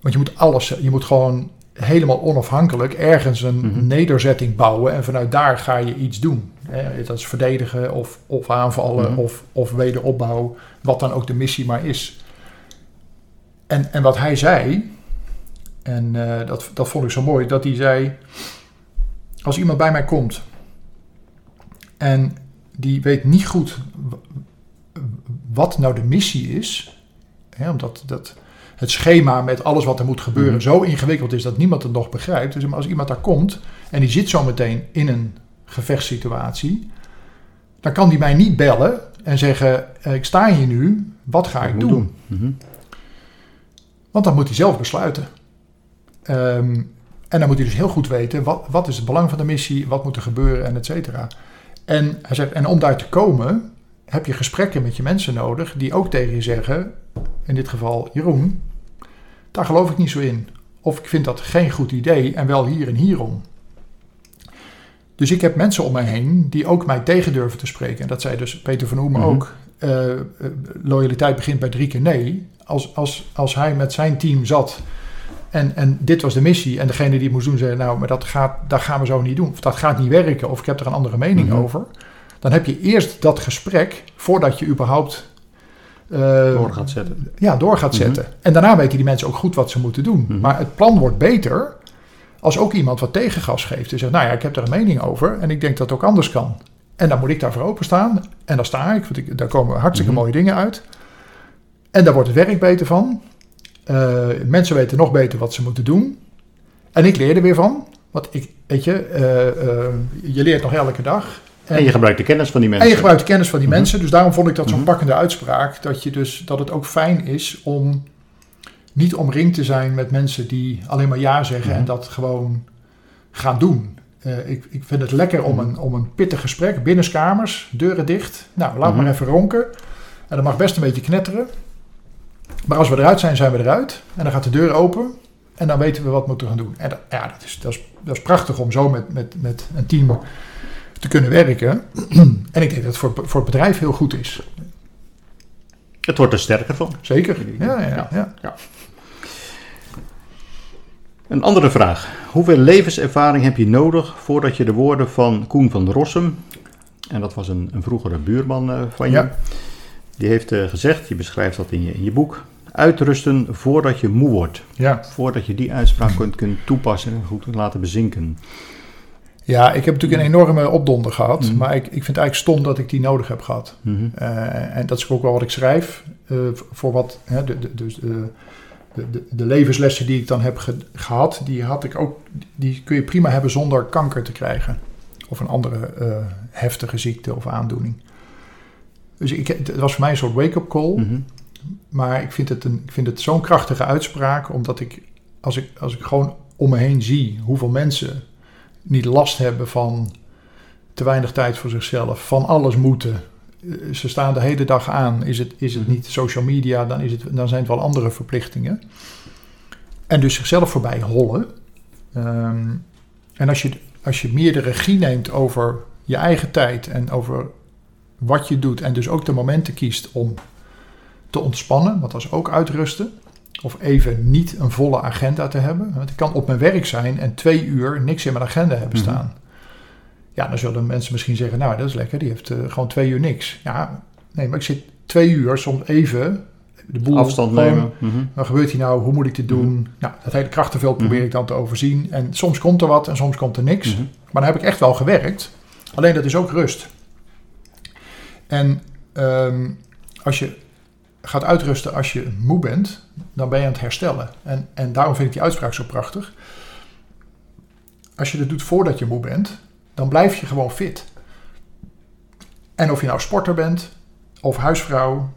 [SPEAKER 1] want je moet alles, je moet gewoon helemaal onafhankelijk ergens een
[SPEAKER 2] Mhm.
[SPEAKER 1] nederzetting bouwen en vanuit daar ga je iets doen. Hè, dat is verdedigen of, of aanvallen
[SPEAKER 2] Mhm.
[SPEAKER 1] of, of wederopbouw, wat dan ook de missie maar is. En, en wat hij zei, en eh, dat, dat vond ik zo mooi, dat hij zei, als iemand bij mij komt en die weet niet goed wat nou de missie is, hè, omdat dat, het schema met alles wat er moet gebeuren
[SPEAKER 2] Mhm.
[SPEAKER 1] zo ingewikkeld is dat niemand het nog begrijpt. Dus als iemand daar komt en die zit zo meteen in een gevechtssituatie, dan kan die mij niet bellen en zeggen: eh, Ik sta hier nu, wat ga ik doen?
[SPEAKER 2] Mhm.
[SPEAKER 1] Want dan moet hij zelf besluiten. Ehm, en dan moet hij dus heel goed weten wat, wat is het belang van de missie, wat moet er gebeuren en et cetera. En hij zegt, en om daar te komen, heb je gesprekken met je mensen nodig die ook tegen je zeggen, in dit geval Jeroen, daar geloof ik niet zo in. Of ik vind dat geen goed idee en wel hier en hierom. Dus ik heb mensen om mij heen die ook mij tegen durven te spreken. En dat zei dus Peter van Oemen
[SPEAKER 2] Mhm.
[SPEAKER 1] ook. eh, eh, loyaliteit begint bij drie keer nee. Als, als, als hij met zijn team zat en, en dit was de missie en degene die het moest doen zei... nou, maar dat, gaat, dat gaan we zo niet doen. Of dat gaat niet werken of ik heb er een andere mening
[SPEAKER 2] Mhm.
[SPEAKER 1] over. Dan heb je eerst dat gesprek voordat je überhaupt... eh,
[SPEAKER 2] Door gaat zetten.
[SPEAKER 1] ja, door gaat
[SPEAKER 2] Mhm.
[SPEAKER 1] zetten. En daarna weten die mensen ook goed wat ze moeten doen.
[SPEAKER 2] Mhm.
[SPEAKER 1] Maar het plan wordt beter als ook iemand wat tegengas geeft. En zegt, nou ja, ik heb er een mening over en ik denk dat het ook anders kan. En dan moet ik daarvoor openstaan. En daar sta ik, want ik, daar komen hartstikke
[SPEAKER 2] Mhm.
[SPEAKER 1] mooie dingen uit. En daar wordt het werk beter van. Eh, mensen weten nog beter wat ze moeten doen. En ik leer er weer van. Want ik, weet je, eh, je leert nog elke dag.
[SPEAKER 2] En je gebruikt de kennis van die mensen.
[SPEAKER 1] En je gebruikt de kennis van die
[SPEAKER 2] Mhm.
[SPEAKER 1] mensen. Dus daarom vond ik dat zo'n
[SPEAKER 2] Mhm.
[SPEAKER 1] pakkende uitspraak. Dat, je dus, dat het ook fijn is om niet omringd te zijn met mensen die alleen maar ja zeggen
[SPEAKER 2] Mhm.
[SPEAKER 1] en dat gewoon gaan doen. Eh, ik, ik vind het lekker om een, om een pittig gesprek, binnenskamers, deuren dicht. Nou, laat maar even ronken. En dat mag best een beetje knetteren. Maar als we eruit zijn, zijn we eruit. En dan gaat de deur open. En dan weten we wat we moeten gaan doen. En dat, ja, dat is, dat, is, dat is prachtig om zo met, met, met een team te kunnen werken. en ik denk dat het voor, voor het bedrijf heel goed is.
[SPEAKER 2] Het wordt er sterker van.
[SPEAKER 1] Zeker. Ja, ja,
[SPEAKER 2] Ja.
[SPEAKER 1] ja.
[SPEAKER 2] Een andere vraag. Hoeveel levenservaring heb je nodig voordat je de woorden van Koen van Rossum, en dat was een, een vroegere buurman eh, van je,
[SPEAKER 1] Ja.
[SPEAKER 2] die heeft eh, gezegd, je beschrijft dat in je, in je boek, uitrusten voordat je moe wordt.
[SPEAKER 1] ja.
[SPEAKER 2] Voordat je die uitspraak kunt, kunt toepassen en goed laten bezinken.
[SPEAKER 1] Ja, ik heb natuurlijk een enorme opdonder gehad.
[SPEAKER 2] Mhm.
[SPEAKER 1] Maar ik, ik vind het eigenlijk stom dat ik die nodig heb gehad.
[SPEAKER 2] Mhm.
[SPEAKER 1] Eh, en dat is ook wel wat ik schrijf. eh, voor wat, hè, de, de, dus de, de, de, de levenslessen die ik dan heb ge- gehad, die, had ik ook, die kun je prima hebben zonder kanker te krijgen. Of een andere eh, heftige ziekte of aandoening. Dus ik, het was voor mij een soort wake-up call.
[SPEAKER 2] Mhm.
[SPEAKER 1] Maar ik vind het, een, ik vind het zo'n krachtige uitspraak, omdat ik als, ik, als ik gewoon om me heen zie hoeveel mensen niet last hebben van te weinig tijd voor zichzelf, van alles moeten. Eh, Ze staan de hele dag aan. Is het, is het niet social media, dan, is het, dan zijn het wel andere verplichtingen. En dus zichzelf voorbij hollen. Ehm, en als je, als je meer de regie neemt over je eigen tijd en over wat je doet, en dus ook de momenten kiest om te ontspannen, want dat is ook uitrusten. Of even niet een volle agenda te hebben. Want ik kan op mijn werk zijn en twee uur niks in mijn agenda hebben
[SPEAKER 2] Mhm.
[SPEAKER 1] staan. Ja, dan zullen mensen misschien zeggen, nou dat is lekker, die heeft eh, gewoon twee uur niks. Ja, nee, maar ik zit twee uur soms even de boel
[SPEAKER 2] Afstand nemen. Mhm.
[SPEAKER 1] Wat gebeurt hier nou? Hoe moet ik dit doen? Nou, dat hele krachtenveld probeer
[SPEAKER 2] Mhm.
[SPEAKER 1] ik dan te overzien. En soms komt er wat en soms komt er niks.
[SPEAKER 2] Mhm.
[SPEAKER 1] Maar dan heb ik echt wel gewerkt. Alleen dat is ook rust. En ehm, als je gaat uitrusten als je moe bent, dan ben je aan het herstellen. En, en daarom vind ik die uitspraak zo prachtig. Als je het doet voordat je moe bent, dan blijf je gewoon fit. En of je nou sporter bent, of huisvrouw,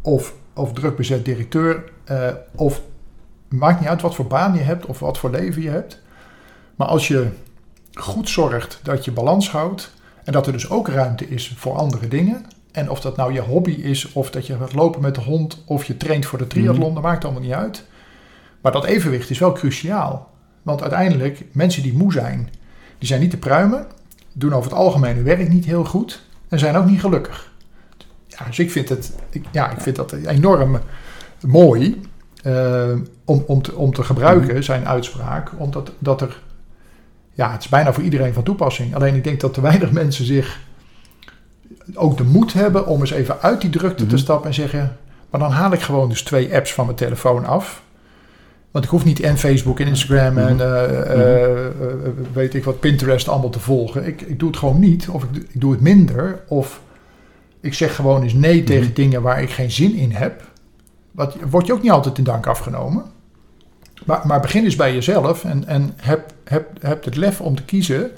[SPEAKER 1] of, of druk bezet directeur, eh, of maakt niet uit wat voor baan je hebt of wat voor leven je hebt. Maar als je goed zorgt dat je balans houdt en dat er dus ook ruimte is voor andere dingen. En of dat nou je hobby is, of dat je gaat lopen met de hond, of je traint voor de triathlon,
[SPEAKER 2] Mhm.
[SPEAKER 1] dat maakt allemaal niet uit. Maar dat evenwicht is wel cruciaal. Want uiteindelijk, mensen die moe zijn, die zijn niet te pruimen, doen over het algemeen hun werk niet heel goed en zijn ook niet gelukkig. Ja, dus ik vind, het, ik, ja, ik vind dat enorm mooi eh, om, om, te, om te gebruiken, zijn uitspraak. Omdat dat er, ja, het is bijna voor iedereen van toepassing. Alleen ik denk dat te weinig mensen zich ook de moed hebben om eens even uit die drukte te
[SPEAKER 2] Mhm.
[SPEAKER 1] stappen en zeggen, maar dan haal ik gewoon dus twee apps van mijn telefoon af. Want ik hoef niet en Facebook en Instagram en
[SPEAKER 2] Mhm.
[SPEAKER 1] eh, eh, eh, weet ik wat, Pinterest allemaal te volgen. Ik, ik doe het gewoon niet, of ik, ik doe het minder, of ik zeg gewoon eens nee tegen
[SPEAKER 2] Mhm.
[SPEAKER 1] dingen waar ik geen zin in heb. Wat wordt je ook niet altijd in dank afgenomen. Maar, maar begin eens bij jezelf en, en heb, heb, heb het lef om te kiezen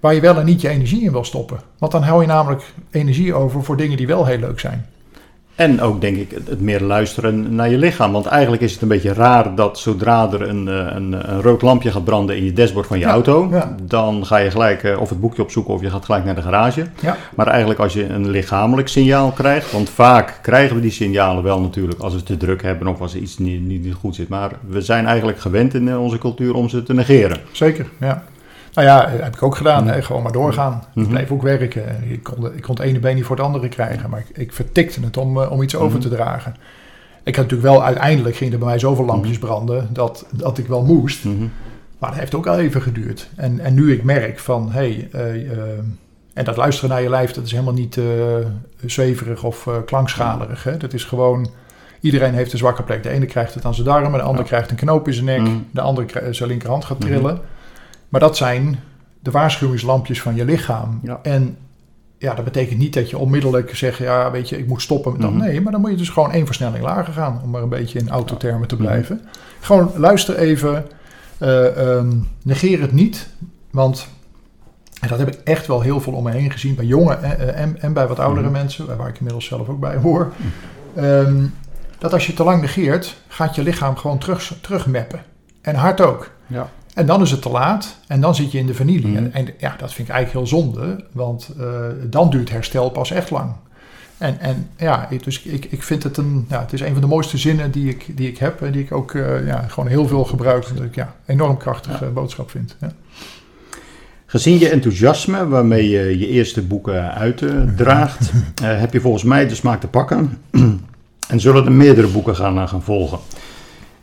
[SPEAKER 1] waar je wel en niet je energie in wil stoppen. Want dan hou je namelijk energie over voor dingen die wel heel leuk zijn.
[SPEAKER 2] En ook denk ik het, meer luisteren naar je lichaam. Want eigenlijk is het een beetje raar dat zodra er een, eh, een, een rood lampje gaat branden in je dashboard van je
[SPEAKER 1] Ja,
[SPEAKER 2] auto,
[SPEAKER 1] ja.
[SPEAKER 2] dan ga je gelijk eh, of het boekje opzoeken of je gaat gelijk naar de garage.
[SPEAKER 1] Ja.
[SPEAKER 2] Maar eigenlijk als je een lichamelijk signaal krijgt, want vaak krijgen we die signalen wel natuurlijk als we het te druk hebben of als er iets niet, niet, goed zit. Maar we zijn eigenlijk gewend in eh, onze cultuur om ze te negeren.
[SPEAKER 1] Zeker, ja. Nou ja, heb ik ook gedaan. Hè? Gewoon maar doorgaan. Ik
[SPEAKER 2] Mhm.
[SPEAKER 1] bleef ook werken. Ik kon, ik kon het ene been niet voor het andere krijgen. Maar ik, ik vertikte het om, eh, om iets over te dragen. Ik had natuurlijk wel, uiteindelijk ging er bij mij zoveel lampjes branden... dat, dat ik wel moest. Maar dat heeft ook al even geduurd. En, en nu ik merk van, hé... Hey, eh, eh, en dat luisteren naar je lijf, dat is helemaal niet eh, zweverig of eh, klankschalerig. Hè? Dat is gewoon... Iedereen heeft een zwakke plek. De ene krijgt het aan zijn darmen, de ander
[SPEAKER 2] Ja.
[SPEAKER 1] krijgt een knoop in zijn nek, de andere zijn linkerhand gaat trillen. Maar dat zijn de waarschuwingslampjes van je lichaam.
[SPEAKER 2] Ja.
[SPEAKER 1] En ja, dat betekent niet dat je onmiddellijk zegt, ja, weet je, ik moet stoppen.
[SPEAKER 2] Mhm.
[SPEAKER 1] Nee, maar dan moet je dus gewoon één versnelling lager gaan, om maar een beetje in autotermen te blijven. Gewoon luister even, eh, ehm, negeer het niet, want en dat heb ik echt wel heel veel om me heen gezien, bij jonge en, en, en bij wat oudere
[SPEAKER 2] Mhm.
[SPEAKER 1] mensen, waar ik inmiddels zelf ook bij hoor. Ehm, dat als je te lang negeert, gaat je lichaam gewoon terug, terugmappen. En hart ook.
[SPEAKER 2] Ja.
[SPEAKER 1] En dan is het te laat en dan zit je in de vernieling.
[SPEAKER 2] Mhm.
[SPEAKER 1] En, en ja, dat vind ik eigenlijk heel zonde, want eh, dan duurt herstel pas echt lang. En, en ja, dus ik, ik vind het een, ja, het is een van de mooiste zinnen die ik, die ik heb en die ik ook eh, ja, gewoon heel veel gebruik. Dat ik ja, enorm krachtige
[SPEAKER 2] Ja.
[SPEAKER 1] boodschap vind. Ja.
[SPEAKER 2] Gezien je enthousiasme waarmee je je eerste boeken uitdraagt, eh, heb je volgens mij de smaak te pakken. en zullen er meerdere boeken gaan, gaan volgen.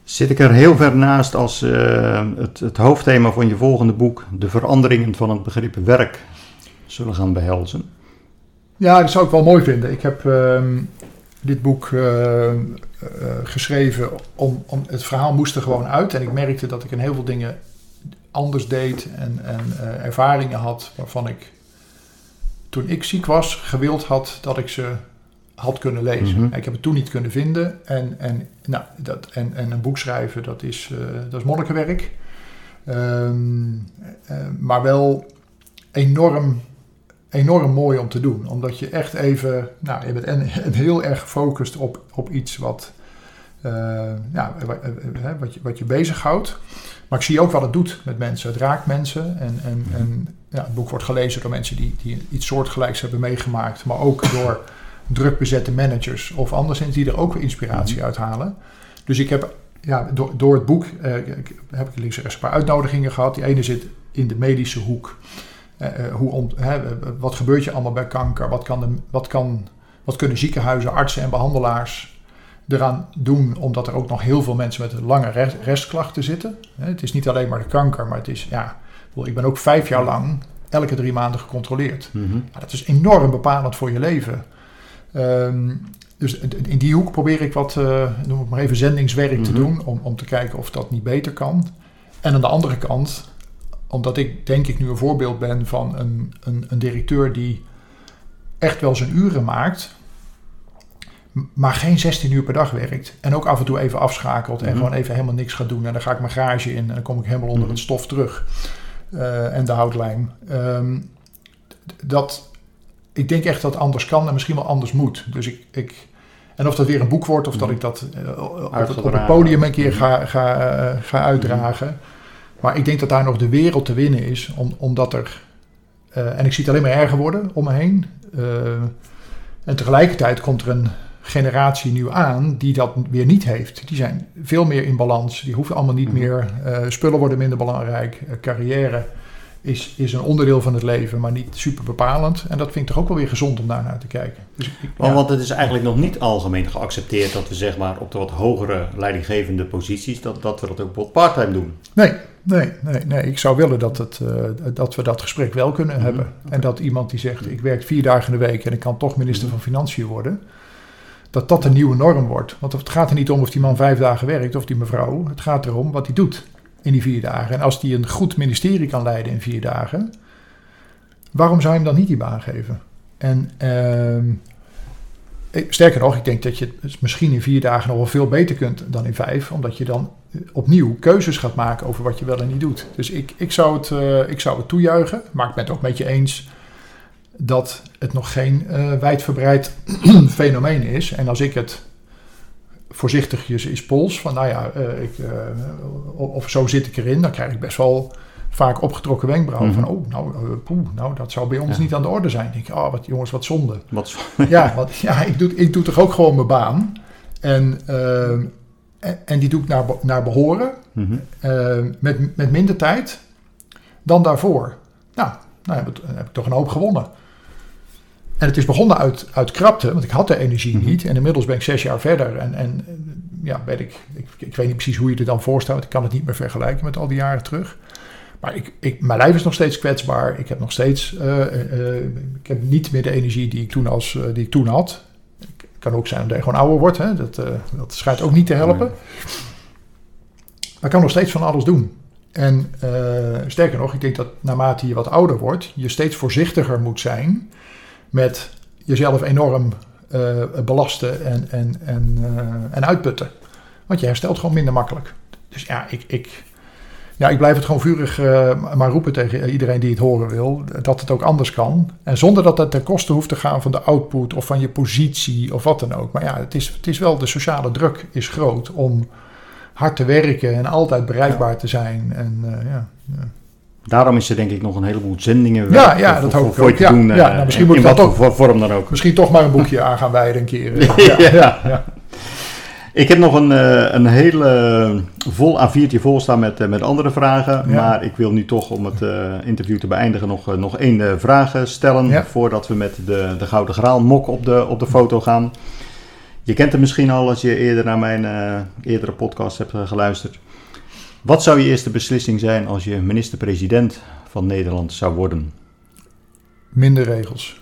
[SPEAKER 2] Zit ik er heel ver naast als eh, het, het hoofdthema van je volgende boek, de veranderingen van het begrip werk, zullen gaan behelzen?
[SPEAKER 1] Ja, dat zou ik wel mooi vinden. Ik heb ehm, dit boek eh, eh, geschreven om, om het verhaal moest er gewoon uit. En ik merkte dat ik in heel veel dingen anders deed en, en ervaringen had waarvan ik toen ik ziek was gewild had dat ik ze had kunnen lezen.
[SPEAKER 2] Mhm.
[SPEAKER 1] Ik heb het toen niet kunnen vinden. En, en, nou, dat, en, en een boek schrijven, dat is, eh, dat is monnikenwerk. Eh, maar wel enorm enorm mooi om te doen. Omdat je echt even, nou, je bent en, en heel erg gefocust op, op iets wat, eh, eh, wat, je, wat je bezighoudt. Maar ik zie ook wat het doet met mensen. Het raakt mensen. En, en, en ja, het boek wordt gelezen door mensen die, die iets soortgelijks hebben meegemaakt. Maar ook door druk bezette managers of anderszins die er ook weer inspiratie uit halen. Dus ik heb ja, door, door het boek eh, ik- heb ik links en rechts een paar uitnodigingen gehad. Die ene zit in de medische hoek. Eh, eh, hoe hè, wat gebeurt je allemaal bij kanker? Wat, kan de, wat, kan, wat kunnen ziekenhuizen, artsen en behandelaars eraan doen? Omdat er ook nog heel veel mensen met lange rest- restklachten zitten. Het is niet alleen maar de kanker, maar het is, ja, ik ben ook vijf jaar lang elke drie maanden gecontroleerd. Ja, dat is enorm bepalend voor je leven. Ehm, dus in die hoek probeer ik wat, eh, noem ik maar even, zendingswerk te
[SPEAKER 2] Mhm.
[SPEAKER 1] doen. Om, om te kijken of dat niet beter kan. En aan de andere kant, omdat ik denk ik nu een voorbeeld ben van een, een, een directeur die echt wel zijn uren maakt. Maar geen 16 uur per dag werkt. En ook af en toe even afschakelt. En
[SPEAKER 2] Mhm.
[SPEAKER 1] gewoon even helemaal niks gaat doen. En dan ga ik mijn garage in. En dan kom ik helemaal onder
[SPEAKER 2] Mhm.
[SPEAKER 1] het stof terug. eh, en de houtlijm. Ehm, dat, ik denk echt dat het anders kan en misschien wel anders moet. Dus ik, ik en of dat weer een boek wordt of dat ik dat eh, op, het, op het
[SPEAKER 2] Uitgedragen.
[SPEAKER 1] podium een keer ga, ga, eh, ga uitdragen. Maar ik denk dat daar nog de wereld te winnen is, om, omdat er. eh, en ik zie het alleen maar erger worden om me heen. En tegelijkertijd komt er een generatie nieuw aan die dat weer niet heeft. Die zijn veel meer in balans. Die hoeven allemaal niet meer. spullen worden minder belangrijk. carrière is, is een onderdeel van het leven, maar niet super bepalend. En dat vind ik toch ook wel weer gezond om daar naar te kijken. Dus ik,
[SPEAKER 2] Want,
[SPEAKER 1] ja.
[SPEAKER 2] want het is eigenlijk nog niet algemeen geaccepteerd dat we zeg maar op de wat hogere leidinggevende posities, dat, dat we dat ook part-time doen.
[SPEAKER 1] Nee, nee, nee, nee. Ik zou willen dat, het, eh, dat we dat gesprek wel kunnen
[SPEAKER 2] Mhm,
[SPEAKER 1] hebben. En dat iemand die zegt, ik werk vier dagen in de week en ik kan toch minister
[SPEAKER 2] Mhm.
[SPEAKER 1] van Financiën worden. Dat dat een nieuwe norm wordt. Want het gaat er niet om of die man vijf dagen werkt of die mevrouw. Het gaat erom wat hij doet in die vier dagen. En als die een goed ministerie kan leiden in vier dagen, waarom zou je hem dan niet die baan geven? En ehm, sterker nog, ik denk dat je het misschien in vier dagen nog wel veel beter kunt dan in vijf. Omdat je dan opnieuw keuzes gaat maken over wat je wel en niet doet. Dus ik, ik, zou, het, eh, ik zou het toejuichen. Maar ik ben het ook met je eens. dat het nog geen eh, wijdverbreid fenomeen is. En als ik het voorzichtigjes is pols van, nou ja, eh, ik, eh, of, zo zit ik erin, dan krijg ik best wel vaak opgetrokken wenkbrauwen
[SPEAKER 2] Mhm.
[SPEAKER 1] van, oh, nou, eh, poeh, nou, dat zou bij ons
[SPEAKER 2] Ja.
[SPEAKER 1] niet aan de orde zijn. Denk ik, oh, wat jongens, wat zonde.
[SPEAKER 2] Wat,
[SPEAKER 1] Ja, want ja, ik, doe, ik doe toch ook gewoon mijn baan. En, ehm, en, en die doe ik naar, naar behoren.
[SPEAKER 2] Mhm.
[SPEAKER 1] met, met minder tijd dan daarvoor. Nou, nou heb, ik, dan heb ik toch een hoop gewonnen. En het is begonnen uit, uit krapte, want ik had de energie
[SPEAKER 2] Mhm.
[SPEAKER 1] niet. En inmiddels ben ik zes jaar verder. En, en ja, weet ik, ik, ik weet niet precies hoe je het dan voorstelt. Ik kan het niet meer vergelijken met al die jaren terug. Maar ik, ik, mijn lijf is nog steeds kwetsbaar. Ik heb nog steeds, eh, eh, ik heb niet meer de energie die ik toen, als, eh, die ik toen had. Het kan ook zijn omdat je gewoon ouder wordt. Hè? Dat, dat schijnt ook niet te helpen. Maar ik kan nog steeds van alles doen. En sterker nog, ik denk dat naarmate je wat ouder wordt, je steeds voorzichtiger moet zijn met jezelf enorm eh, belasten en, en, en, eh, en uitputten. Want je herstelt gewoon minder makkelijk. Dus ja, ik, ik, ja, ik blijf het gewoon vurig eh, maar roepen tegen iedereen die het horen wil, dat het ook anders kan. En zonder dat dat ten koste hoeft te gaan van de output of van je positie of wat dan ook. Maar ja, het is, het is wel, de sociale druk is groot om hard te werken en altijd bereikbaar te zijn. En ja, ja.
[SPEAKER 2] Daarom is er denk ik nog een heleboel zendingen
[SPEAKER 1] Ja, ja,
[SPEAKER 2] voor-
[SPEAKER 1] dat
[SPEAKER 2] voor-
[SPEAKER 1] hoop ik
[SPEAKER 2] voor je
[SPEAKER 1] ook.
[SPEAKER 2] te doen.
[SPEAKER 1] ja,
[SPEAKER 2] eh,
[SPEAKER 1] nou, misschien moet
[SPEAKER 2] in
[SPEAKER 1] dat
[SPEAKER 2] wat voor vorm dan ook.
[SPEAKER 1] Misschien toch maar een boekje aan gaan wijden een keer.
[SPEAKER 2] Ja.
[SPEAKER 1] Ja.
[SPEAKER 2] Ik heb nog een, eh, een hele vol A4'tje vol staan met, eh, met andere vragen.
[SPEAKER 1] Ja.
[SPEAKER 2] Maar ik wil nu toch om het eh, interview te beëindigen nog, eh, nog één eh, vraag stellen.
[SPEAKER 1] Ja.
[SPEAKER 2] Voordat we met de, de Gouden Graal mok op de, op de foto gaan. Je kent hem misschien al als je eerder naar mijn eh, eerdere podcast hebt eh, geluisterd. Wat zou je eerste beslissing zijn als je minister-president van Nederland zou worden?
[SPEAKER 1] Minder regels.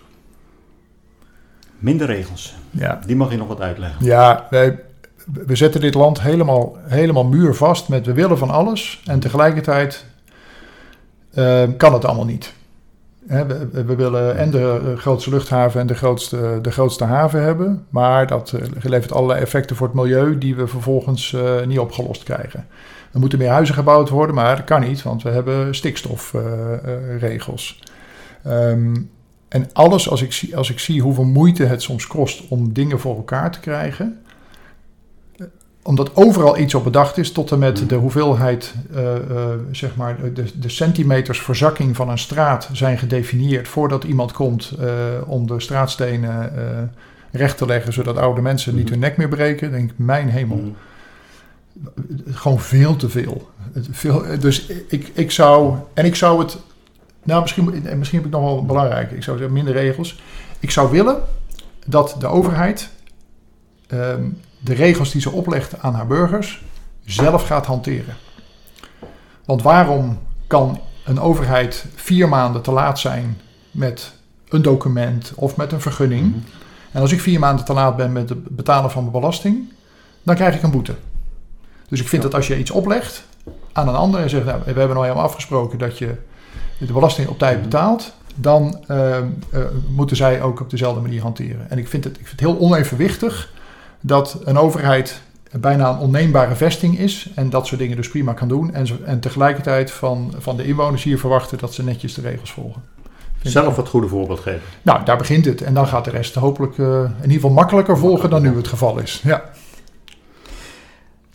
[SPEAKER 2] Minder regels.
[SPEAKER 1] Ja,
[SPEAKER 2] Die mag je nog wat uitleggen.
[SPEAKER 1] ja nee, we zetten dit land helemaal, helemaal muurvast met we willen van alles. En tegelijkertijd eh, kan het allemaal niet. We, we- willen en de grootste luchthaven en de grootste, de grootste haven hebben. Maar dat eh, levert allerlei effecten voor het milieu die we vervolgens eh, niet opgelost krijgen. Er moeten meer huizen gebouwd worden, maar dat kan niet, want we hebben stikstofregels. Ehm, en alles, als ik, zie, als ik zie hoeveel moeite het soms kost om dingen voor elkaar te krijgen. eh, Omdat overal iets op bedacht is, tot en met
[SPEAKER 2] Mhm.
[SPEAKER 1] de hoeveelheid, eh, eh, zeg maar, de, de centimeters verzakking van een straat zijn gedefinieerd voordat iemand komt om de straatstenen recht te leggen, zodat oude mensen niet
[SPEAKER 2] Mhm.
[SPEAKER 1] hun nek meer breken. Denk ik, mijn hemel
[SPEAKER 2] Mm.
[SPEAKER 1] Gewoon veel te veel. Veel dus ik, ik zou, en ik zou het, nou misschien, en misschien heb ik nog wel belangrijk, ik zou zeggen minder regels. Ik zou willen dat de overheid ehm, de regels die ze oplegt aan haar burgers zelf gaat hanteren. Want waarom kan een overheid vier maanden te laat zijn met een document of met een vergunning?
[SPEAKER 2] Mhm.
[SPEAKER 1] En als ik vier maanden te laat ben met het betalen van mijn belasting, dan krijg ik een boete. Dus ik vind dat als je iets oplegt aan een ander en zegt, nou, we hebben nou helemaal afgesproken dat je de belasting op tijd
[SPEAKER 2] Mhm.
[SPEAKER 1] betaalt, dan eh, eh, moeten zij ook op dezelfde manier hanteren. En ik vind het, ik vind het heel onevenwichtig dat een overheid bijna een onneembare vesting is en dat soort dingen dus prima kan doen. En, en tegelijkertijd van, van de inwoners hier verwachten dat ze netjes de regels volgen. Vind
[SPEAKER 2] Zelf het goede voorbeeld geven.
[SPEAKER 1] Nou, daar begint het. En dan gaat de rest hopelijk eh, in ieder geval makkelijker volgen dan nu het geval is. Ja.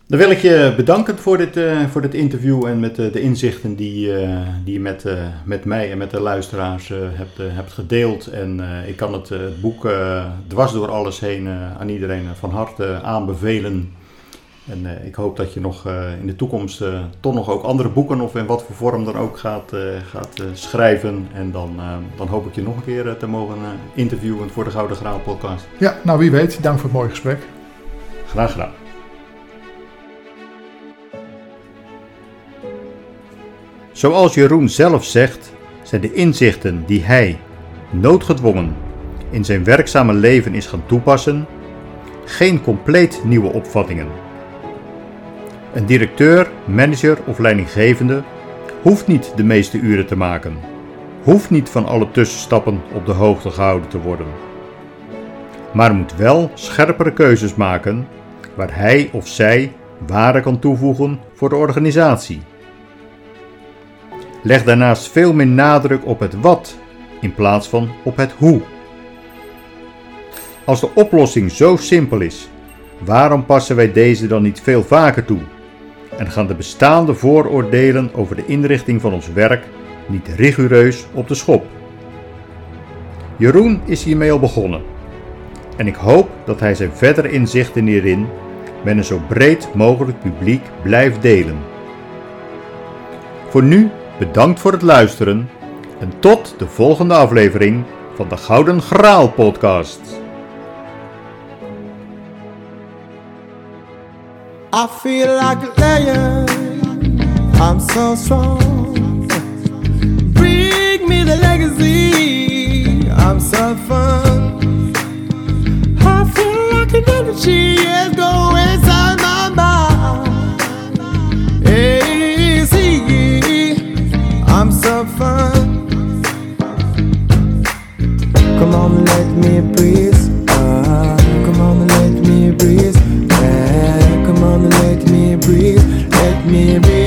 [SPEAKER 2] Dan wil ik je bedanken voor dit, eh, voor dit interview en met eh, de inzichten die, eh, die je met, met mij en met de luisteraars hebt, hebt gedeeld. En ik kan het, het boek dwars door alles heen aan iedereen van harte aanbevelen. En ik hoop dat je nog in de toekomst toch nog ook andere boeken of in wat voor vorm dan ook gaat, gaat schrijven. En dan, dan hoop ik je nog een keer te mogen interviewen voor de Gouden Graal podcast.
[SPEAKER 1] ja, nou wie weet. Dank voor het mooie gesprek.
[SPEAKER 2] Graag gedaan. Zoals Jeroen zelf zegt, zijn de inzichten die hij, noodgedwongen, in zijn werkzame leven is gaan toepassen, geen compleet nieuwe opvattingen. Een directeur, manager of leidinggevende hoeft niet de meeste uren te maken, hoeft niet van alle tussenstappen op de hoogte gehouden te worden, maar moet wel scherpere keuzes maken waar hij of zij waarde kan toevoegen voor de organisatie. Leg daarnaast veel meer nadruk op het wat in plaats van op het hoe. Als de oplossing zo simpel is, waarom passen wij deze dan niet veel vaker toe? En gaan de bestaande vooroordelen over de inrichting van ons werk niet rigoureus op de schop? Jeroen is hiermee al begonnen. En ik hoop dat hij zijn verdere inzichten hierin met een zo breed mogelijk publiek blijft delen. Voor nu bedankt voor het luisteren en tot de volgende aflevering van de Gouden Graal podcast.
[SPEAKER 3] I feel like a lion. I'm so strong. Bring me the legacy. I'm so fun. I feel like an energy is going me breathe. Uh, ah, come on, let me breathe. Yeah, come on, let me breathe. Let me breathe.